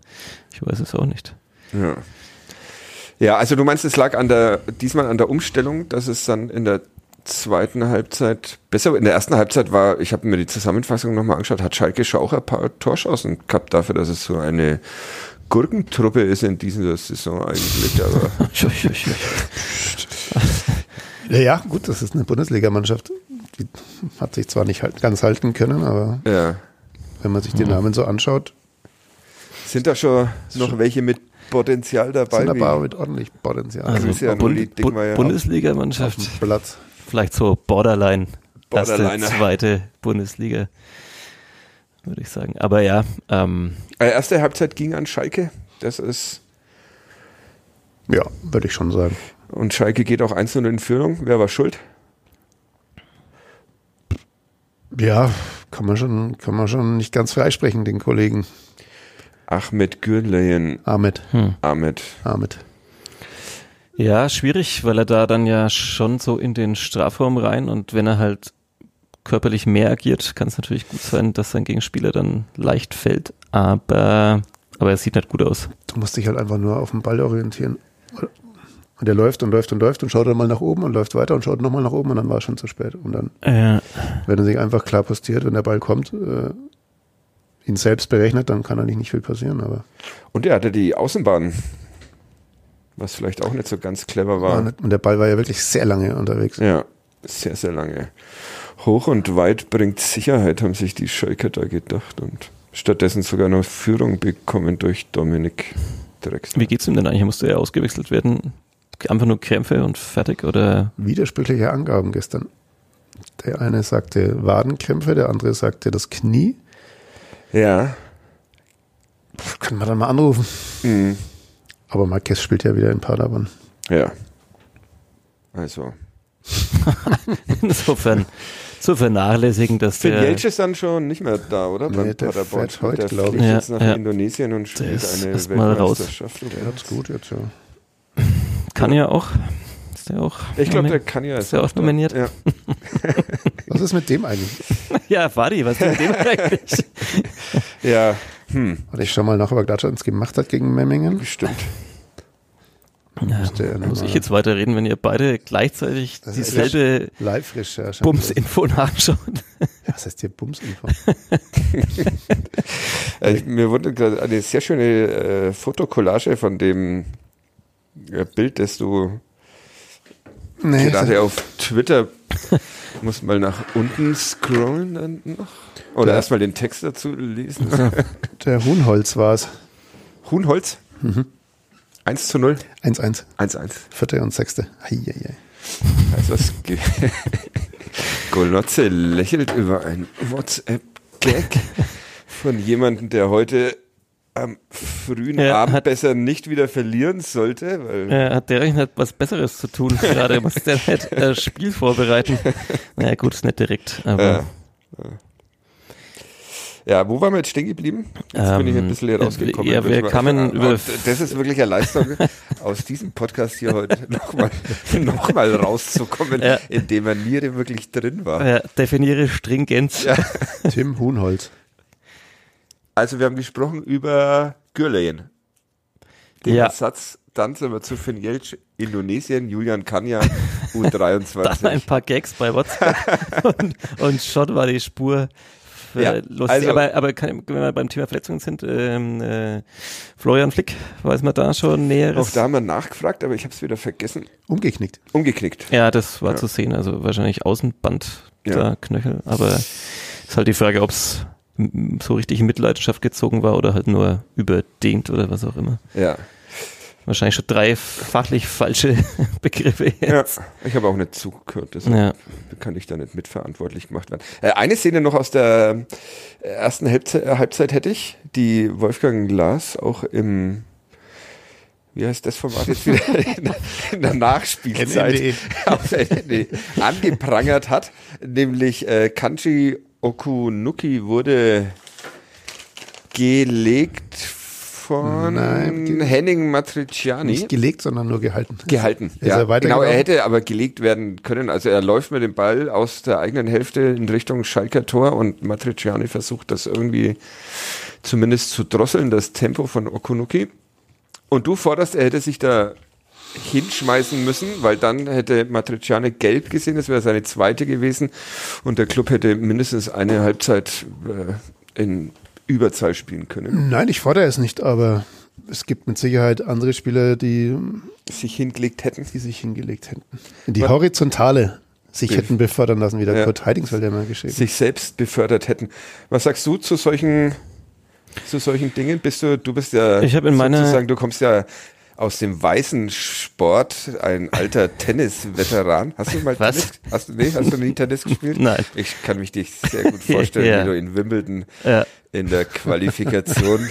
ich weiß es auch nicht. Ja. ja, also du meinst, es lag an der, diesmal an der Umstellung, dass es dann in der zweiten Halbzeit besser, in der ersten Halbzeit war, ich habe mir die Zusammenfassung nochmal angeschaut, hat Schalke schon auch ein paar Torschancen gehabt dafür, dass es so eine Gurkentruppe ist in dieser Saison eigentlich, aber Ja, ja, gut, das ist eine Bundesligamannschaft. Die hat sich zwar nicht halt ganz halten können, aber ja. wenn man sich die Namen so anschaut, Sind da schon noch welche mit Potenzial dabei? sind aber mit ordentlich Potenzial Also ist ja Bund, Nulli Dingmeier. Bu- auf Bundesligamannschaft, Platz. vielleicht so Borderline, erste, Borderliner. zweite Bundesliga, würde ich sagen. Aber ja, ähm, Äh, erste Halbzeit ging an Schalke. Das ist, Ja, würde ich schon sagen. und Schalke geht auch 1-0 in Führung. Wer war schuld? Ja, kann man schon, kann man schon nicht ganz freisprechen, den Kollegen Ahmed Gürleyen. Ahmed. Ahmed. Ahmed. Ja, schwierig, weil er da dann ja schon so in den Strafraum rein und wenn er halt körperlich mehr agiert, kann es natürlich gut sein, dass sein Gegenspieler dann leicht fällt, aber, aber er sieht nicht gut aus. Du musst dich halt einfach nur auf den Ball orientieren. Und der läuft und läuft und läuft und schaut dann mal nach oben und läuft weiter und schaut nochmal nach oben und dann war es schon zu spät. Und dann, Ja, wenn er sich einfach klar postiert, wenn der Ball kommt, äh, ihn selbst berechnet, dann kann eigentlich nicht viel passieren. Aber Und er hatte die Außenbahn, was vielleicht auch nicht so ganz clever war. nicht, und der Ball war ja wirklich sehr lange unterwegs. Ja, sehr, sehr lange. Hoch und weit bringt Sicherheit, haben sich die Schalker da gedacht und stattdessen sogar noch Führung bekommen durch Dominik Drexler. wie geht's ihm denn eigentlich? Musste er ausgewechselt werden? Einfach nur Krämpfe und fertig oder? Widersprüchliche Angaben gestern. Der eine sagte Wadenkrämpfe, der andere sagte das Knie. Ja, Können wir dann mal anrufen. mhm. Aber Marquez spielt ja wieder in Paderborn. ja. Also. Insofern zu vernachlässigen, dass Finn der, Jeltsch ist dann schon nicht mehr da, oder? Nee, der fährt heute, der glaub fliegt ich. jetzt nach Ja, ja. Indonesien und spielt ist eine. Weltmeisterschaft. Der hat's gut jetzt, ja. Kann ja auch. Ist der auch? Ich glaube, der kann ja. Ist der auch nominiert? Ja. Was ist mit dem eigentlich? Ja, Fadi, was ist mit dem eigentlich? ja, hm, Warte, ich schau mal nach, ob er Glatschans gemacht hat gegen Memmingen. bestimmt. Ja, muss ich jetzt weiterreden, wenn ihr beide gleichzeitig Das dieselbe Live-Recherche. Bums-Info nachschaut? Ja, was heißt hier Bums-Info? Äh, mir wurde gerade eine sehr schöne äh, Fotokollage von dem Bild, das du Nee, gerade auf Twitter muss mal nach unten scrollen dann noch. Oder erstmal den Text dazu lesen. der Huhnholz war es. Huhnholz. Mhm. 1 zu 0. 1-1. 1-1. Vierte und sechste. Heieiei. Also was ge- Golnotze lächelt über ein WhatsApp-Gag von jemandem, der heute am frühen Er Abend hat- besser nicht wieder verlieren sollte, weil Äh, hat der Rechner was Besseres zu tun gerade? Muss der nicht äh, Spiel vorbereiten? Naja, gut, ist nicht direkt, aber Ja, wo waren wir jetzt stehen geblieben? Jetzt bin ich ein Ähm, bisschen rausgekommen. ja, wir kamen über- Und Das ist wirklich eine Leistung, aus diesem Podcast hier heute nochmal noch mal rauszukommen, Ja. in dem er nie wirklich drin war. äh, definiere Stringenz. Ja. Tim Huhnholz. Also wir haben gesprochen über Gürleyen. Den Ja. Ersatz dann sind wir zu Finn Jeltsch, Indonesien, Julian Kanya, U23. Dann ein paar Gags bei WhatsApp und, und schon war die Spur Ja, lustig. also- aber aber kann, wenn wir beim Thema Verletzungen sind, ähm, äh, Florian Flick, weiß man da schon näheres? Auch da haben wir nachgefragt, aber ich habe es wieder vergessen. Umgeknickt. Umgeknickt. Ja, das war Ja. zu sehen, also wahrscheinlich Außenband Ja. der Knöchel, aber ist halt die Frage, ob es so richtig in Mitleidenschaft gezogen war oder halt nur überdehnt oder was auch immer. Ja. Wahrscheinlich schon drei fachlich falsche Begriffe ja. jetzt. Ich habe auch nicht zugehört, deshalb Ja. kann ich da nicht mitverantwortlich gemacht werden. Äh, eine Szene noch aus der äh, ersten Halbzeit, äh, Halbzeit hätte ich, die Wolfgang Glas auch im wie heißt das Format jetzt wieder in der, in der Nachspielzeit NND. auf NND angeprangert hat, nämlich äh, Kanji Okunuki wurde gelegt von Nein, ge- Henning Matriciani. Nicht gelegt, sondern nur gehalten. Gehalten. Ist ja, er genau, er hätte aber gelegt werden können. Also er läuft mit dem Ball aus der eigenen Hälfte in Richtung Schalker Tor und Matriciani versucht das irgendwie zumindest zu drosseln, das Tempo von Okunuki. Und du forderst, er hätte sich da hinschmeißen müssen, weil dann hätte Matriciani gelb gesehen, das wäre seine zweite gewesen und der Club hätte mindestens eine Halbzeit äh, in Überzahl spielen können. Nein, ich fordere es nicht, aber es gibt mit Sicherheit andere Spieler, die, Sich hingelegt hätten. die sich hingelegt hätten. Die Was? Horizontale sich Bef- hätten befördern lassen, wie der Ja. Kurt Heidingsfeld ja mal geschrieben. sich selbst befördert hätten. Was sagst du zu solchen, zu solchen Dingen? Bist du, du bist ja Ich hab in meiner- sozusagen, du kommst ja aus dem weißen Sport, ein alter Tennis-Veteran. Hast du mal Was? Tennis? Hast du, nee, hast du nie Tennis gespielt? Nein. Ich kann mich dich sehr gut vorstellen, Ja. wie du in Wimbledon Ja. in der Qualifikation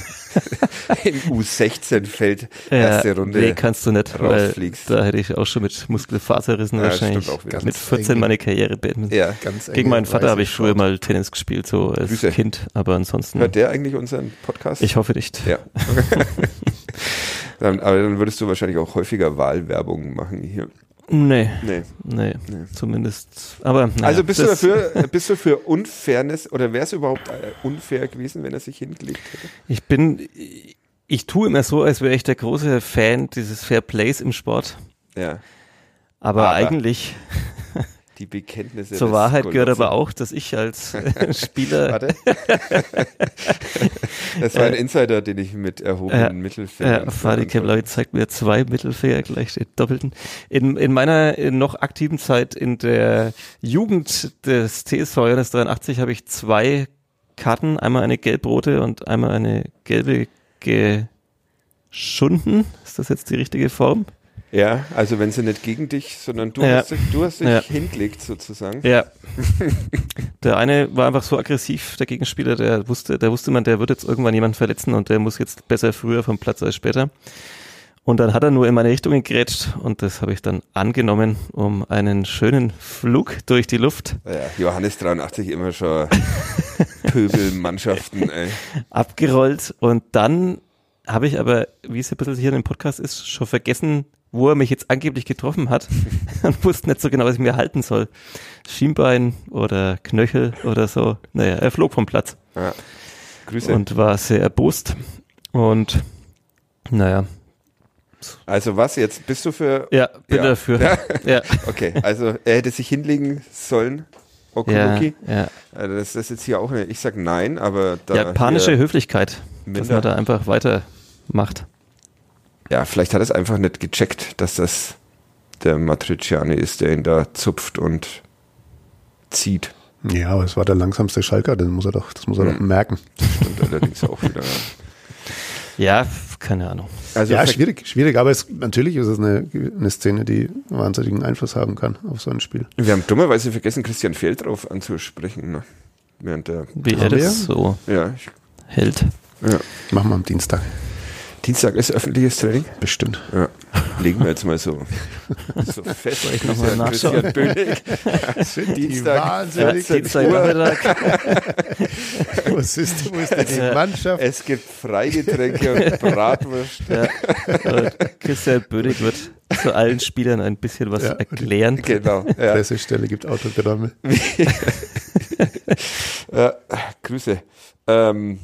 in U16-Feld Ja, erste Runde. nee, kannst du nicht, rausfliegst. da hätte ich auch schon mit Muskelfaserrissen Ja, wahrscheinlich mit Ganz 14 eng. meine Karriere beenden ja. Ganz Gegen enge meinen Vater habe ich früher mal Tennis gespielt, so als Grüße. Kind, aber ansonsten, Hört der eigentlich unseren Podcast? ich hoffe nicht. Ja. Dann, aber dann würdest du wahrscheinlich auch häufiger Wahlwerbung machen hier. Nee, Nee. nee, zumindest, aber naja, also bist du dafür, äh, bist du für Unfairness oder wäre es überhaupt äh, unfair gewesen, wenn er sich hingelegt hätte? Ich bin, ich tue immer so, als wäre ich der große Fan dieses Fair Plays im Sport, Ja. aber, Aber- eigentlich Die Bekenntnisse. zur Wahrheit gehört Golotzer. aber auch, dass ich als äh, Spieler Warte. das war ein Insider, den ich mit erhobenen Ja, Mittelfingern. Ja, Fadi Kevlavi zeigt mir zwei Mittelfinger gleich den doppelten. In, in meiner in noch aktiven Zeit in der Jugend des TSV Johannes 83 habe ich zwei Karten, einmal eine gelb-rote und einmal eine gelbe geschunden. Ist das jetzt die richtige Form? Ja, also wenn sie nicht gegen dich, sondern du Ja. hast dich, du hast dich Ja. hingelegt sozusagen. Ja. der eine war einfach so aggressiv, der Gegenspieler, der wusste, der wusste man, der wird jetzt irgendwann jemanden verletzen und der muss jetzt besser früher vom Platz als später. Und dann hat er nur in meine Richtung gegrätscht und das habe ich dann angenommen, um einen schönen Flug durch die Luft Ja, Johannes 83 immer schon Pöbelmannschaften, ey. abgerollt und dann habe ich aber, wie es ein bisschen hier in dem Podcast ist, schon vergessen, wo er mich jetzt angeblich getroffen hat und wusste nicht so genau, was ich mir halten soll. Schienbein oder Knöchel oder so. Naja, er flog vom Platz Ja. Grüße. und war sehr erbost. Und naja, also was jetzt? Bist du für. ja, bin Ja. dafür. Ja. Ja, Okay, also er hätte sich hinlegen sollen, ja, Okunuki. ja. Also das ist jetzt hier auch eine, ich sag nein, aber da. Japanische hier, Höflichkeit, dass Minder- man da einfach weitermacht. Ja, vielleicht hat er es einfach nicht gecheckt, dass das der Matriciani ist, der ihn da zupft und zieht. Ja, aber es war der langsamste Schalker, das muss er doch, das muss er doch Mhm. merken. Stimmt allerdings auch wieder. Ja, keine Ahnung. Also ja, schwierig, schwierig, aber es, natürlich ist es eine, eine Szene, die wahnsinnigen Einfluss haben kann auf so ein Spiel. Wir haben dummerweise vergessen, Christian Felddrauf anzusprechen. Ne? Während der. Wie er das so Ja, ich, hält. ja. Machen wir am Dienstag. Dienstag ist öffentliches Training. Bestimmt. Ja. Legen wir jetzt mal so, so fest. ich noch mal Christian, nachschauen? Bühnig. Dienstag, wahnsinnig- 14 Dienstag. Was ist, wo ist denn die. Mannschaft? Es gibt Freigetränke und Bratwurst. Ja, und Christian Bödig wird zu allen Spielern ein bisschen was Ja, erklären. Genau. Ja. Pressestelle gibt Autogramme. Ja, Grüße. Ähm,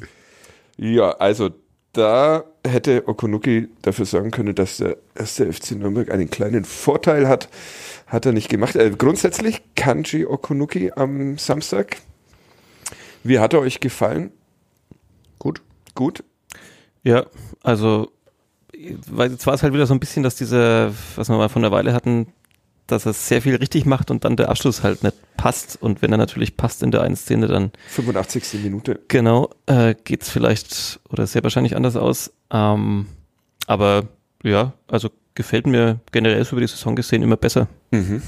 ja, also da hätte Okonuki dafür sorgen können, dass der erste FC Nürnberg einen kleinen Vorteil hat. Hat er nicht gemacht. Äh, grundsätzlich Kanji Okonuki am Samstag. Wie hat er euch gefallen? Gut. Gut. Ja, also weil jetzt war es halt wieder so ein bisschen, dass diese, was wir mal von der Weile hatten, dass er sehr viel richtig macht und dann der Abschluss halt nicht passt. Und wenn er natürlich passt in der einen Szene, dann 85. Minute. genau äh, geht's vielleicht oder sehr wahrscheinlich anders aus. Ähm, aber ja, also gefällt mir generell so über die Saison gesehen immer besser. Mhm.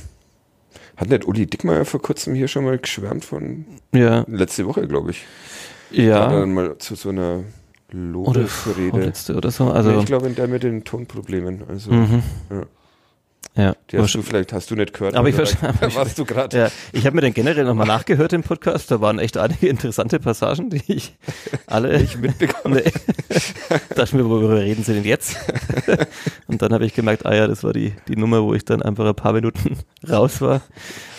Hat nicht Uli Dickmeyer vor kurzem hier schon mal geschwärmt von Ja, letzte Woche, glaube ich. Er ja. dann mal zu so einer Oder Lobesrede. vorletzte oder so. Nee, Also ich glaube, in der mit den Tonproblemen. Also, mhm. Ja. Ja. die hast du vielleicht hast du nicht gehört. Aber ich verstehe- warst du gerade. Ja, ich habe mir den generell nochmal nachgehört im Podcast. Da waren echt einige interessante Passagen, die ich alle Nicht mitbekommen. Nee. Dachte mir, worüber reden sie denn jetzt? Und dann habe ich gemerkt, ah ja, das war die, die Nummer, wo ich dann einfach ein paar Minuten raus war.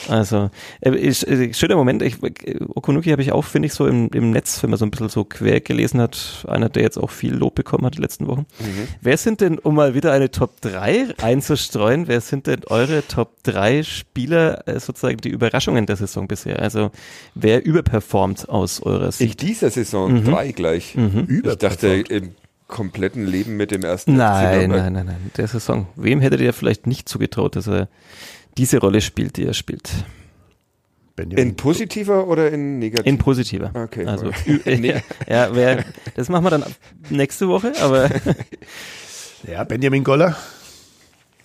Also, äh, ich, äh, schöner Moment. Ich, Okunuki habe ich auch, finde ich, so im, im Netz, wenn man so ein bisschen so quer gelesen hat, einer, der jetzt auch viel Lob bekommen hat die letzten Wochen. Mhm. Wer sind denn, um mal wieder eine Top 3 einzustreuen, wer sind denn eure Top 3 Spieler, äh, sozusagen die Überraschungen der Saison bisher? Also, wer überperformt aus eurer In Sicht? dieser Saison Mhm. drei gleich. Mhm. Ich dachte, im kompletten Leben mit dem ersten Nein, nein, nein, nein. Der Saison. Wem hättet ihr vielleicht nicht zugetraut, dass er diese Rolle spielt, die er spielt? Benjamin. In positiver oder in negativer? In positiver. Okay, Also, voll. ja, wer, das machen wir dann nächste Woche, aber ja, Benjamin Goller.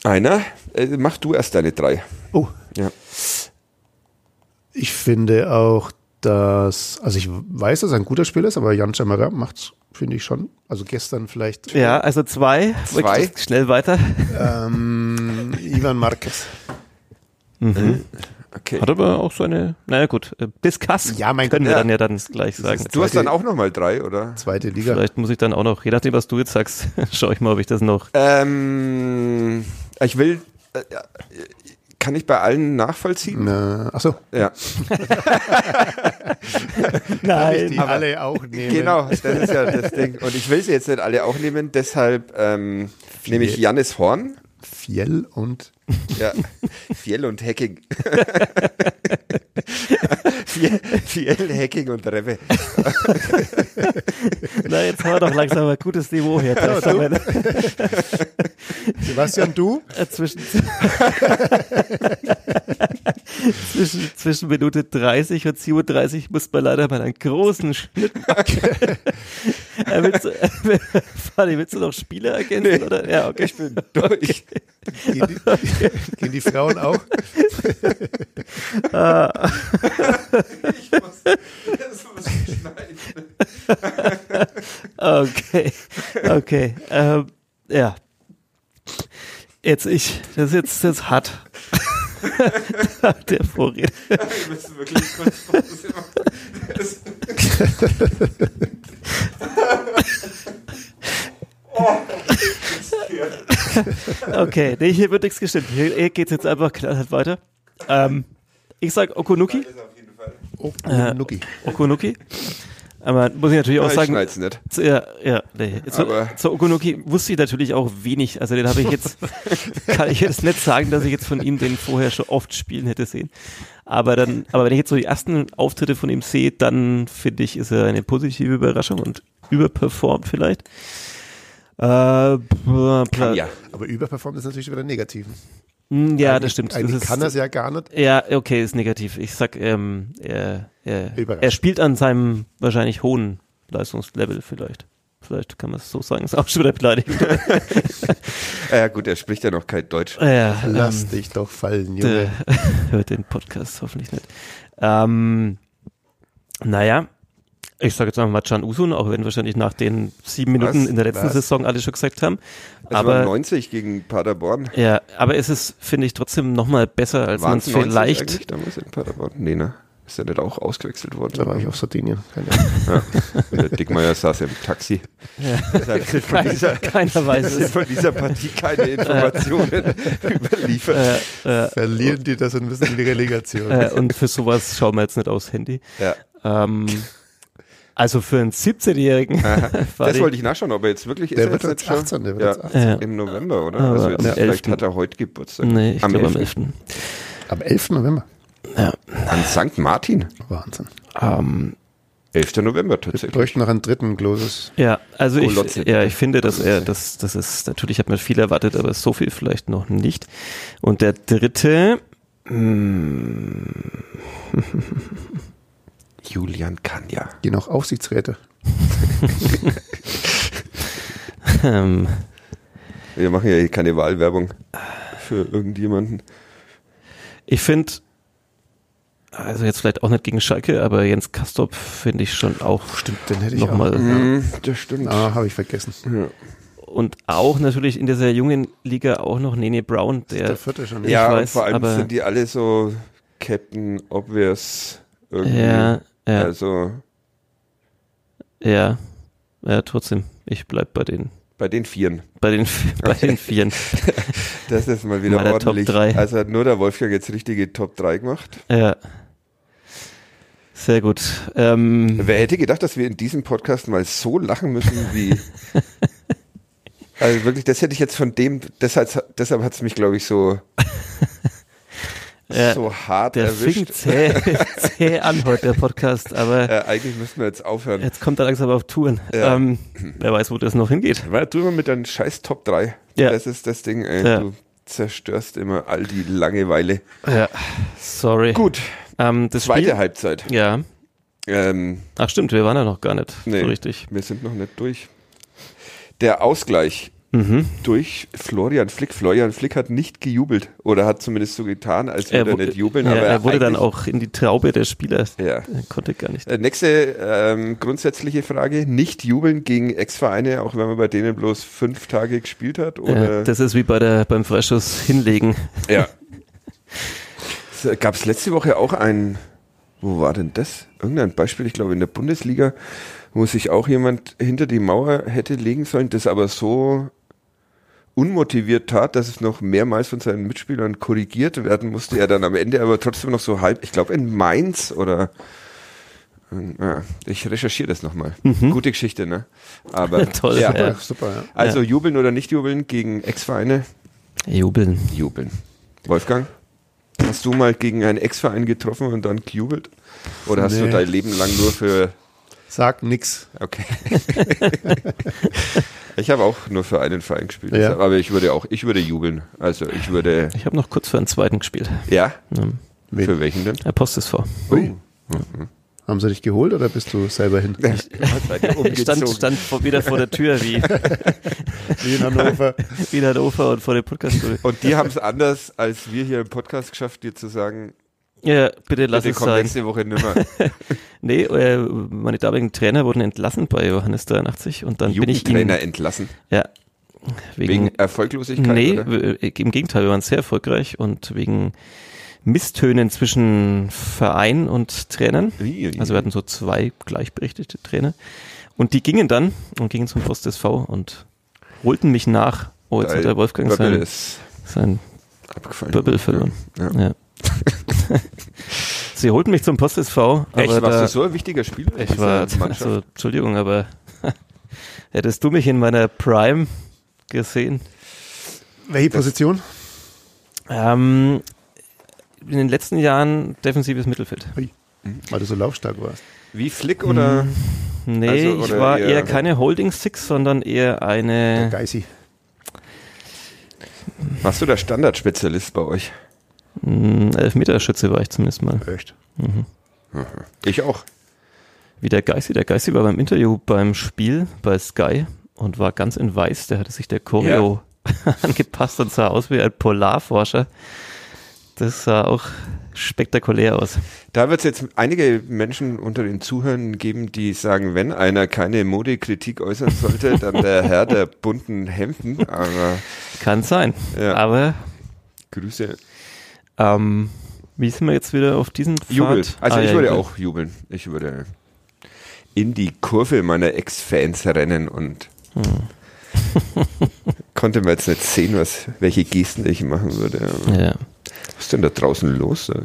Einer? Äh, mach du erst deine drei. Oh. Ja. Ich finde auch, dass, also ich weiß, dass er ein guter Spieler ist, aber Jan Chamara macht's, finde ich schon. Also gestern vielleicht ja, also zwei. Zwei? Schnell weiter. ähm, Ivan Marquez. Mhm. Okay. Hat aber auch so eine, naja gut, äh, bis Kass Ja, mein können Gott, wir ja. dann ja dann gleich sagen. Du hast dann auch nochmal drei, oder? Zweite Liga. Vielleicht muss ich dann auch noch, je nachdem, was du jetzt sagst, schaue ich mal, ob ich das noch. Ähm, ich will, äh, kann ich bei allen nachvollziehen? Na, achso, Ja, ich die aber- alle auch nehmen? genau, das ist ja das Ding. Und ich will sie jetzt nicht alle auch nehmen, deshalb ähm, nehme ich Jannis Horn. Fiel und Ja, Fiel und Hacking. Fiel, Fiel, Hacking und Rebbe. Na, jetzt haben wir doch langsam ein gutes Niveau her. Wir- Sebastian, du? Äh, zwischen, zwischen, zwischen Minute 30 und 37 muss man leider mal einen großen Schnitt machen. Äh, willst, du, äh, Fanny, willst du noch Spieler ergänzen? Nee. oder? Ja, okay. Ich bin durch. Gehen die, gehen die Frauen auch? Okay, okay. Ähm, ja. Jetzt ich. Das ist jetzt, das hart. Der Vorred. Wir müssen wirklich kurz Pause machen. Okay, nee, hier wird nichts gestimmt. Hier, hier geht's jetzt einfach knallhart weiter. Ähm, ich sag Okunuki. Oh, Äh, Nuki. Okunuki. Aber muss ich natürlich auch ich sagen, schneid's nicht. zu, ja, ja, nee. Zu, zu Okunuki wusste ich natürlich auch wenig. Also den habe ich jetzt, kann ich jetzt nicht sagen, dass ich jetzt von ihm den vorher schon oft spielen hätte sehen. Aber dann, aber wenn ich jetzt so die ersten Auftritte von ihm sehe, dann finde ich, ist er eine positive Überraschung und überperformt vielleicht. Äh, Ja. Aber überperformt ist natürlich wieder negativ. Hm, ja, das stimmt. Eigentlich das kann er es ja gar nicht. Ja, okay, ist negativ. Ich sag, ähm, er, er, er spielt an seinem wahrscheinlich hohen Leistungslevel vielleicht. Vielleicht kann man es so sagen, ist auch schon wieder beleidigend. Ja gut, er spricht ja noch kein Deutsch. ja, Lass ähm, dich doch fallen, Junge. hört den Podcast hoffentlich nicht. Ähm, naja, ich sage jetzt einfach mal Can Usun, auch wenn wahrscheinlich nach den sieben Minuten Was? in der letzten Was? Saison alle schon gesagt haben. Es war aber 90 gegen Paderborn. ja, aber es ist, finde ich, trotzdem nochmal besser, als man es 90 vielleicht. eigentlich damals in Paderborn? Nee, ne? Ist er nicht auch ausgewechselt worden? Da war ich auf Sardinien. Keine Ahnung. Ja. Der Dickmeier saß im Taxi. Deshalb sind von dieser, Keiner weiß es. von dieser Partie keine Informationen überliefert. Äh, äh, Verlieren die das ein bisschen in die Relegation. Äh, und für sowas schauen wir jetzt nicht aufs Handy. Ja. Ähm, Also für einen 17-Jährigen. Das wollte ich nachschauen, ob er jetzt wirklich Der ist. wird jetzt schon? 18, der wird ja, jetzt 18. Ja. Im November, oder? Aber also jetzt, am vielleicht 11.. hat er heute Geburtstag. Nee, ich am glaube am 11. 11. Am 11. November. Ja. An St. Martin. Wahnsinn. Ähm, 11. November Wir tatsächlich. bräuchten noch einen dritten Gloses. ja, also ich, Golotze. ja, ich finde, dass er, das, das ist, natürlich hat man viel erwartet, aber so viel vielleicht noch nicht. Und der dritte, mm, Julian Kanja. Gehen auch Aufsichtsräte. ähm, Wir machen ja hier keine Wahlwerbung für irgendjemanden. ich finde, also jetzt vielleicht auch nicht gegen Schalke, aber Jens Kastrop finde ich schon auch Stimmt, den hätte ich nochmal. auch. Mhm, das stimmt. Ah, habe ich vergessen. Ja. Und auch natürlich in dieser jungen Liga auch noch Nene Brown, Der der, vierte schon. Ja, und weiß, vor allem aber- sind die alle so Captain Obvious irgendwie. ja, ja, Also ja, ja, trotzdem, ich bleib bei den, bei den Vieren. bei den, bei den Vieren. Das ist mal wieder Meiner Top ordentlich. drei. Also hat nur der Wolfgang jetzt richtige Top 3 gemacht. Ja. Sehr gut. Ähm, Wer hätte gedacht, dass wir in diesem Podcast mal so lachen müssen wie. also wirklich, das hätte ich jetzt von dem, deshalb, deshalb hat es mich, glaube ich, so, so hart der erwischt. fing zäh, zäh an heute, der Podcast, aber Äh, eigentlich müssten wir jetzt aufhören. jetzt kommt er langsam auf Touren. Ja. Ähm, wer weiß, wo das noch hingeht. Weil du immer mit deinen scheiß Top 3. Ja. Das ist das Ding, ey. Ja. Du zerstörst immer all die Langeweile. Ja, sorry. Gut, Ähm, das zweite Spiel, Halbzeit. Ja. Ähm, Ach stimmt, wir waren ja noch gar nicht Nee. so richtig. wir sind noch nicht durch. Der Ausgleich Mhm. durch Florian Flick. Florian Flick hat nicht gejubelt oder hat zumindest so getan, als würde er wu- nicht jubeln. ja, aber er wurde dann auch in die Traube der Spieler. Ja. Er konnte gar nicht. Äh, Nächste ähm, grundsätzliche Frage: Nicht jubeln gegen Ex-Vereine, auch wenn man bei denen bloß fünf Tage gespielt hat? Oder? Ja, das ist wie bei der, beim Freischuss hinlegen. Ja. Gab es letzte Woche auch ein, wo war denn das? Irgendein Beispiel, ich glaube in der Bundesliga, wo sich auch jemand hinter die Mauer hätte legen sollen, das aber so unmotiviert tat, dass es noch mehrmals von seinen Mitspielern korrigiert werden musste. Er dann am Ende aber trotzdem noch so halb, ich glaube in Mainz oder ja, ich recherchiere das nochmal. Gute Geschichte, ne? Aber Toll. Ja, Ja. Super, ja. Also jubeln oder nicht jubeln gegen Ex-Vereine? Jubeln. Jubeln. Wolfgang, hast du mal gegen einen Ex-Verein getroffen und dann gejubelt? Oder hast du Nee. dein Leben lang nur für. Sag nix. Okay. ich habe auch nur für einen Verein gespielt. Ja. Aber ich würde auch, ich würde jubeln. Also ich würde. Ich habe noch kurz für einen zweiten gespielt. Ja? Wen? Für welchen denn? Der Post ist vor. Haben sie dich geholt oder bist du selber hin? Ich stand, stand vor, wieder vor der Tür wie, Wie in Hannover. wie in Hannover und vor der Podcaststudio. Und die haben es anders als wir hier im Podcast geschafft, dir zu sagen, Ja, bitte lass bitte es komm sein. nächste Woche nimmer. Nee, äh, meine damaligen Trainer wurden entlassen bei Johannes 83 und dann bin ich ihnen, Jugendtrainer entlassen. ja, wegen, Wegen Erfolglosigkeit? nee, oder? äh, im Gegenteil, wir waren sehr erfolgreich und wegen Misstönen zwischen Verein und Trainern. Also wir hatten so zwei gleichberechtigte Trainer und die gingen dann und gingen zum Post SV und holten mich nach. Oh, jetzt hat der Wolfgang sein, sein. Böbbel verloren. Ja. Ja. Sie holten mich zum Post SV. Echt, aber warst da, du so ein wichtiger Spieler? Ich war, also, Entschuldigung, aber hättest du mich in meiner Prime gesehen? Welche Position? Ähm, in den letzten Jahren defensives Mittelfeld. Weil du so laufstark warst. Wie Flick oder? Nee, Also, ich oder war eher- eher keine Holding Six, sondern eher Der eine. Geisi. Warst du der Standardspezialist bei euch? mh, Elfmeterschütze war ich zumindest mal. Echt. Ich auch. Wie der Geissi. Der Geissi war beim Interview beim Spiel bei Sky und war ganz in weiß. Der hatte sich der Choreo angepasst und sah aus wie ein Polarforscher. Das sah auch spektakulär aus. Da wird es jetzt einige Menschen unter den Zuhörern geben, die sagen, wenn einer keine Modekritik äußern sollte, dann der Herr der bunten Hemden. Aber Kann sein. Ja. Aber Grüße. ähm, wie sind wir jetzt wieder auf diesen Pfad? Jubel. Also Ah, ich ja, würde Jubel. auch jubeln. Ich würde in die Kurve meiner Ex-Fans rennen und Hm. konnte man jetzt nicht sehen, was, welche Gesten ich machen würde. Ja. Was ist denn da draußen los? Da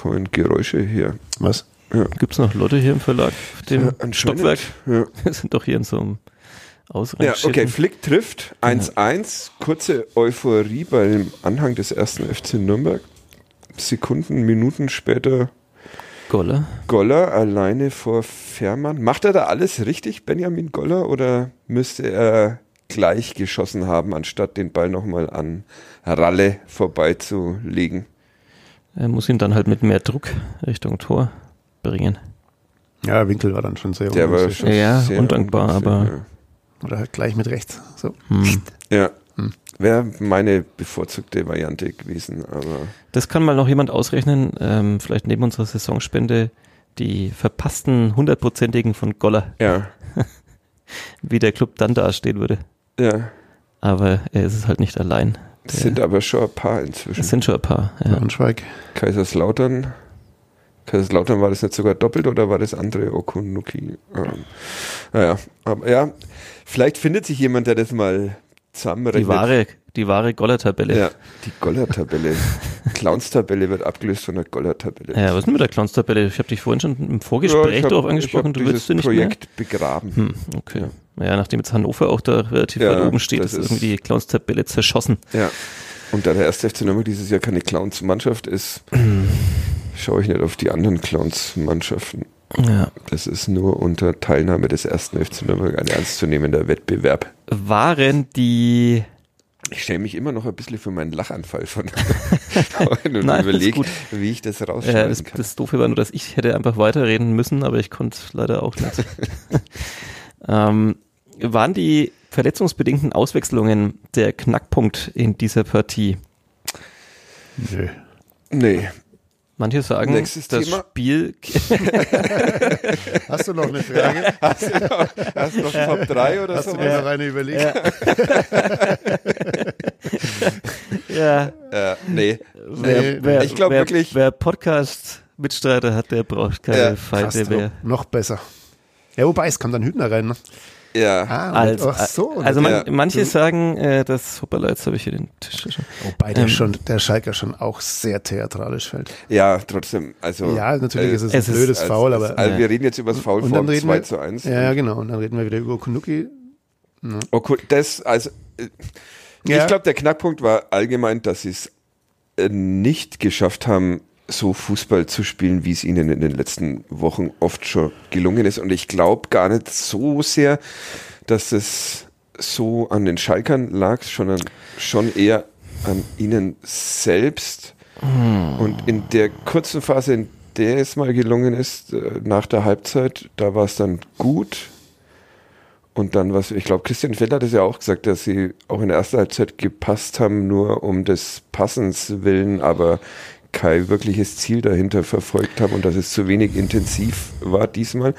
kommen Geräusche hier. Was? Ja. Gibt es noch Leute hier im Verlag? auf Dem Ja. Stockwerk? Ja. Wir sind doch hier in so einem Ja, ausrangierten. okay, Flick trifft 1-1, kurze Euphorie beim Anhang des ersten FC Nürnberg. Sekunden, Minuten später Goller. Goller alleine vor Fährmann. Macht er da alles richtig, Benjamin Goller, oder müsste er gleich geschossen haben, anstatt den Ball nochmal an Ralle vorbeizulegen? Er muss ihn dann halt mit mehr Druck Richtung Tor bringen. Ja, Winkel war dann schon sehr Der war schon Ja, sehr undankbar, aber- Oder halt gleich mit rechts. So. Hm. Ja, Hm. wäre meine bevorzugte Variante gewesen, aber Das kann mal noch jemand ausrechnen, ähm, vielleicht neben unserer Saisonspende, die verpassten hundertprozentigen von Goller, ja, wie der Club dann dastehen würde. Ja. Aber er ist es halt nicht allein. Es sind aber schon ein paar inzwischen. Es sind schon ein paar. Ja. Braunschweig. Kaiserslautern. Kaiserslautern war das nicht sogar doppelt oder war das andere Okunuki? Ähm, naja, aber ja, vielleicht findet sich jemand, der das mal zusammenrechnet. Die wahre, die wahre Goller-Tabelle. Ja, die Goller-Tabelle. Clowns-Tabelle wird abgelöst von der Goller-Tabelle. Ja, was ist denn mit der Clowns-Tabelle? Ich habe dich vorhin schon im Vorgespräch hab- darauf angesprochen, du willst sie nicht Projekt begraben. mehr? Hm, okay. Ja, nachdem jetzt Hannover auch da relativ Ja, weit oben steht, ist ist- irgendwie die Clowns-Tabelle zerschossen. Ja. Und da der erste FC Nürnberg dieses Jahr keine Clowns-Mannschaft ist, schaue ich nicht auf die anderen Clowns-Mannschaften. Ja. Das ist nur unter Teilnahme des ersten FC Nürnberg ein ernstzunehmender Wettbewerb. Waren die Ich schäme mich immer noch ein bisschen für meinen Lachanfall von und Nein, überlege, wie ich das Ja, rausschneiden das, kann. das Doofe war nur, dass ich hätte einfach weiterreden müssen, aber ich konnte leider auch nicht. ähm, waren die verletzungsbedingten Auswechslungen der Knackpunkt in dieser Partie? Nö. nee, Manche sagen, Nächstes das Thema. Spiel. Hast du noch eine Frage? hast du noch, hast du noch Top 3 oder Hast du so? dir noch eine überlegt? ja, Äh, nee. Nee, wer, ich glaub wer, wirklich- Wer Podcast-Mitstreiter hat, der braucht keine Ja, Feinde mehr. noch besser. Ja, wobei, es kam dann Hübner rein. Ne? Ja. Ah, Also, ach so. also man, Ja. manche sagen, äh, das, hoppala, jetzt habe ich hier den Tisch schon. wobei der, ähm, schon, der Schalker schon auch sehr theatralisch fällt. ja, trotzdem. Also, ja, natürlich äh, ist es, es ein ist- blödes als- Foul, als- aber. Also Ja. wir reden jetzt über das Foul von reden 2 wir- zu 1. ja, ja, genau. Und dann reden wir wieder über Okunuki. Okay, das, also, äh, Ja. ich glaube, der Knackpunkt war allgemein, dass sie es äh, nicht geschafft haben, so Fußball zu spielen, wie es ihnen in den letzten Wochen oft schon gelungen ist. Und ich glaube gar nicht so sehr, dass es so an den Schalkern lag, sondern schon eher an ihnen selbst. Und in der kurzen Phase, in der es mal gelungen ist, äh, nach der Halbzeit, da war es dann gut. Und dann was, ich glaube, Christian Feld hat es ja auch gesagt, dass sie auch in der ersten Halbzeit gepasst haben, nur um des Passens willen, aber kein wirkliches Ziel dahinter verfolgt haben und dass es zu wenig intensiv war diesmal.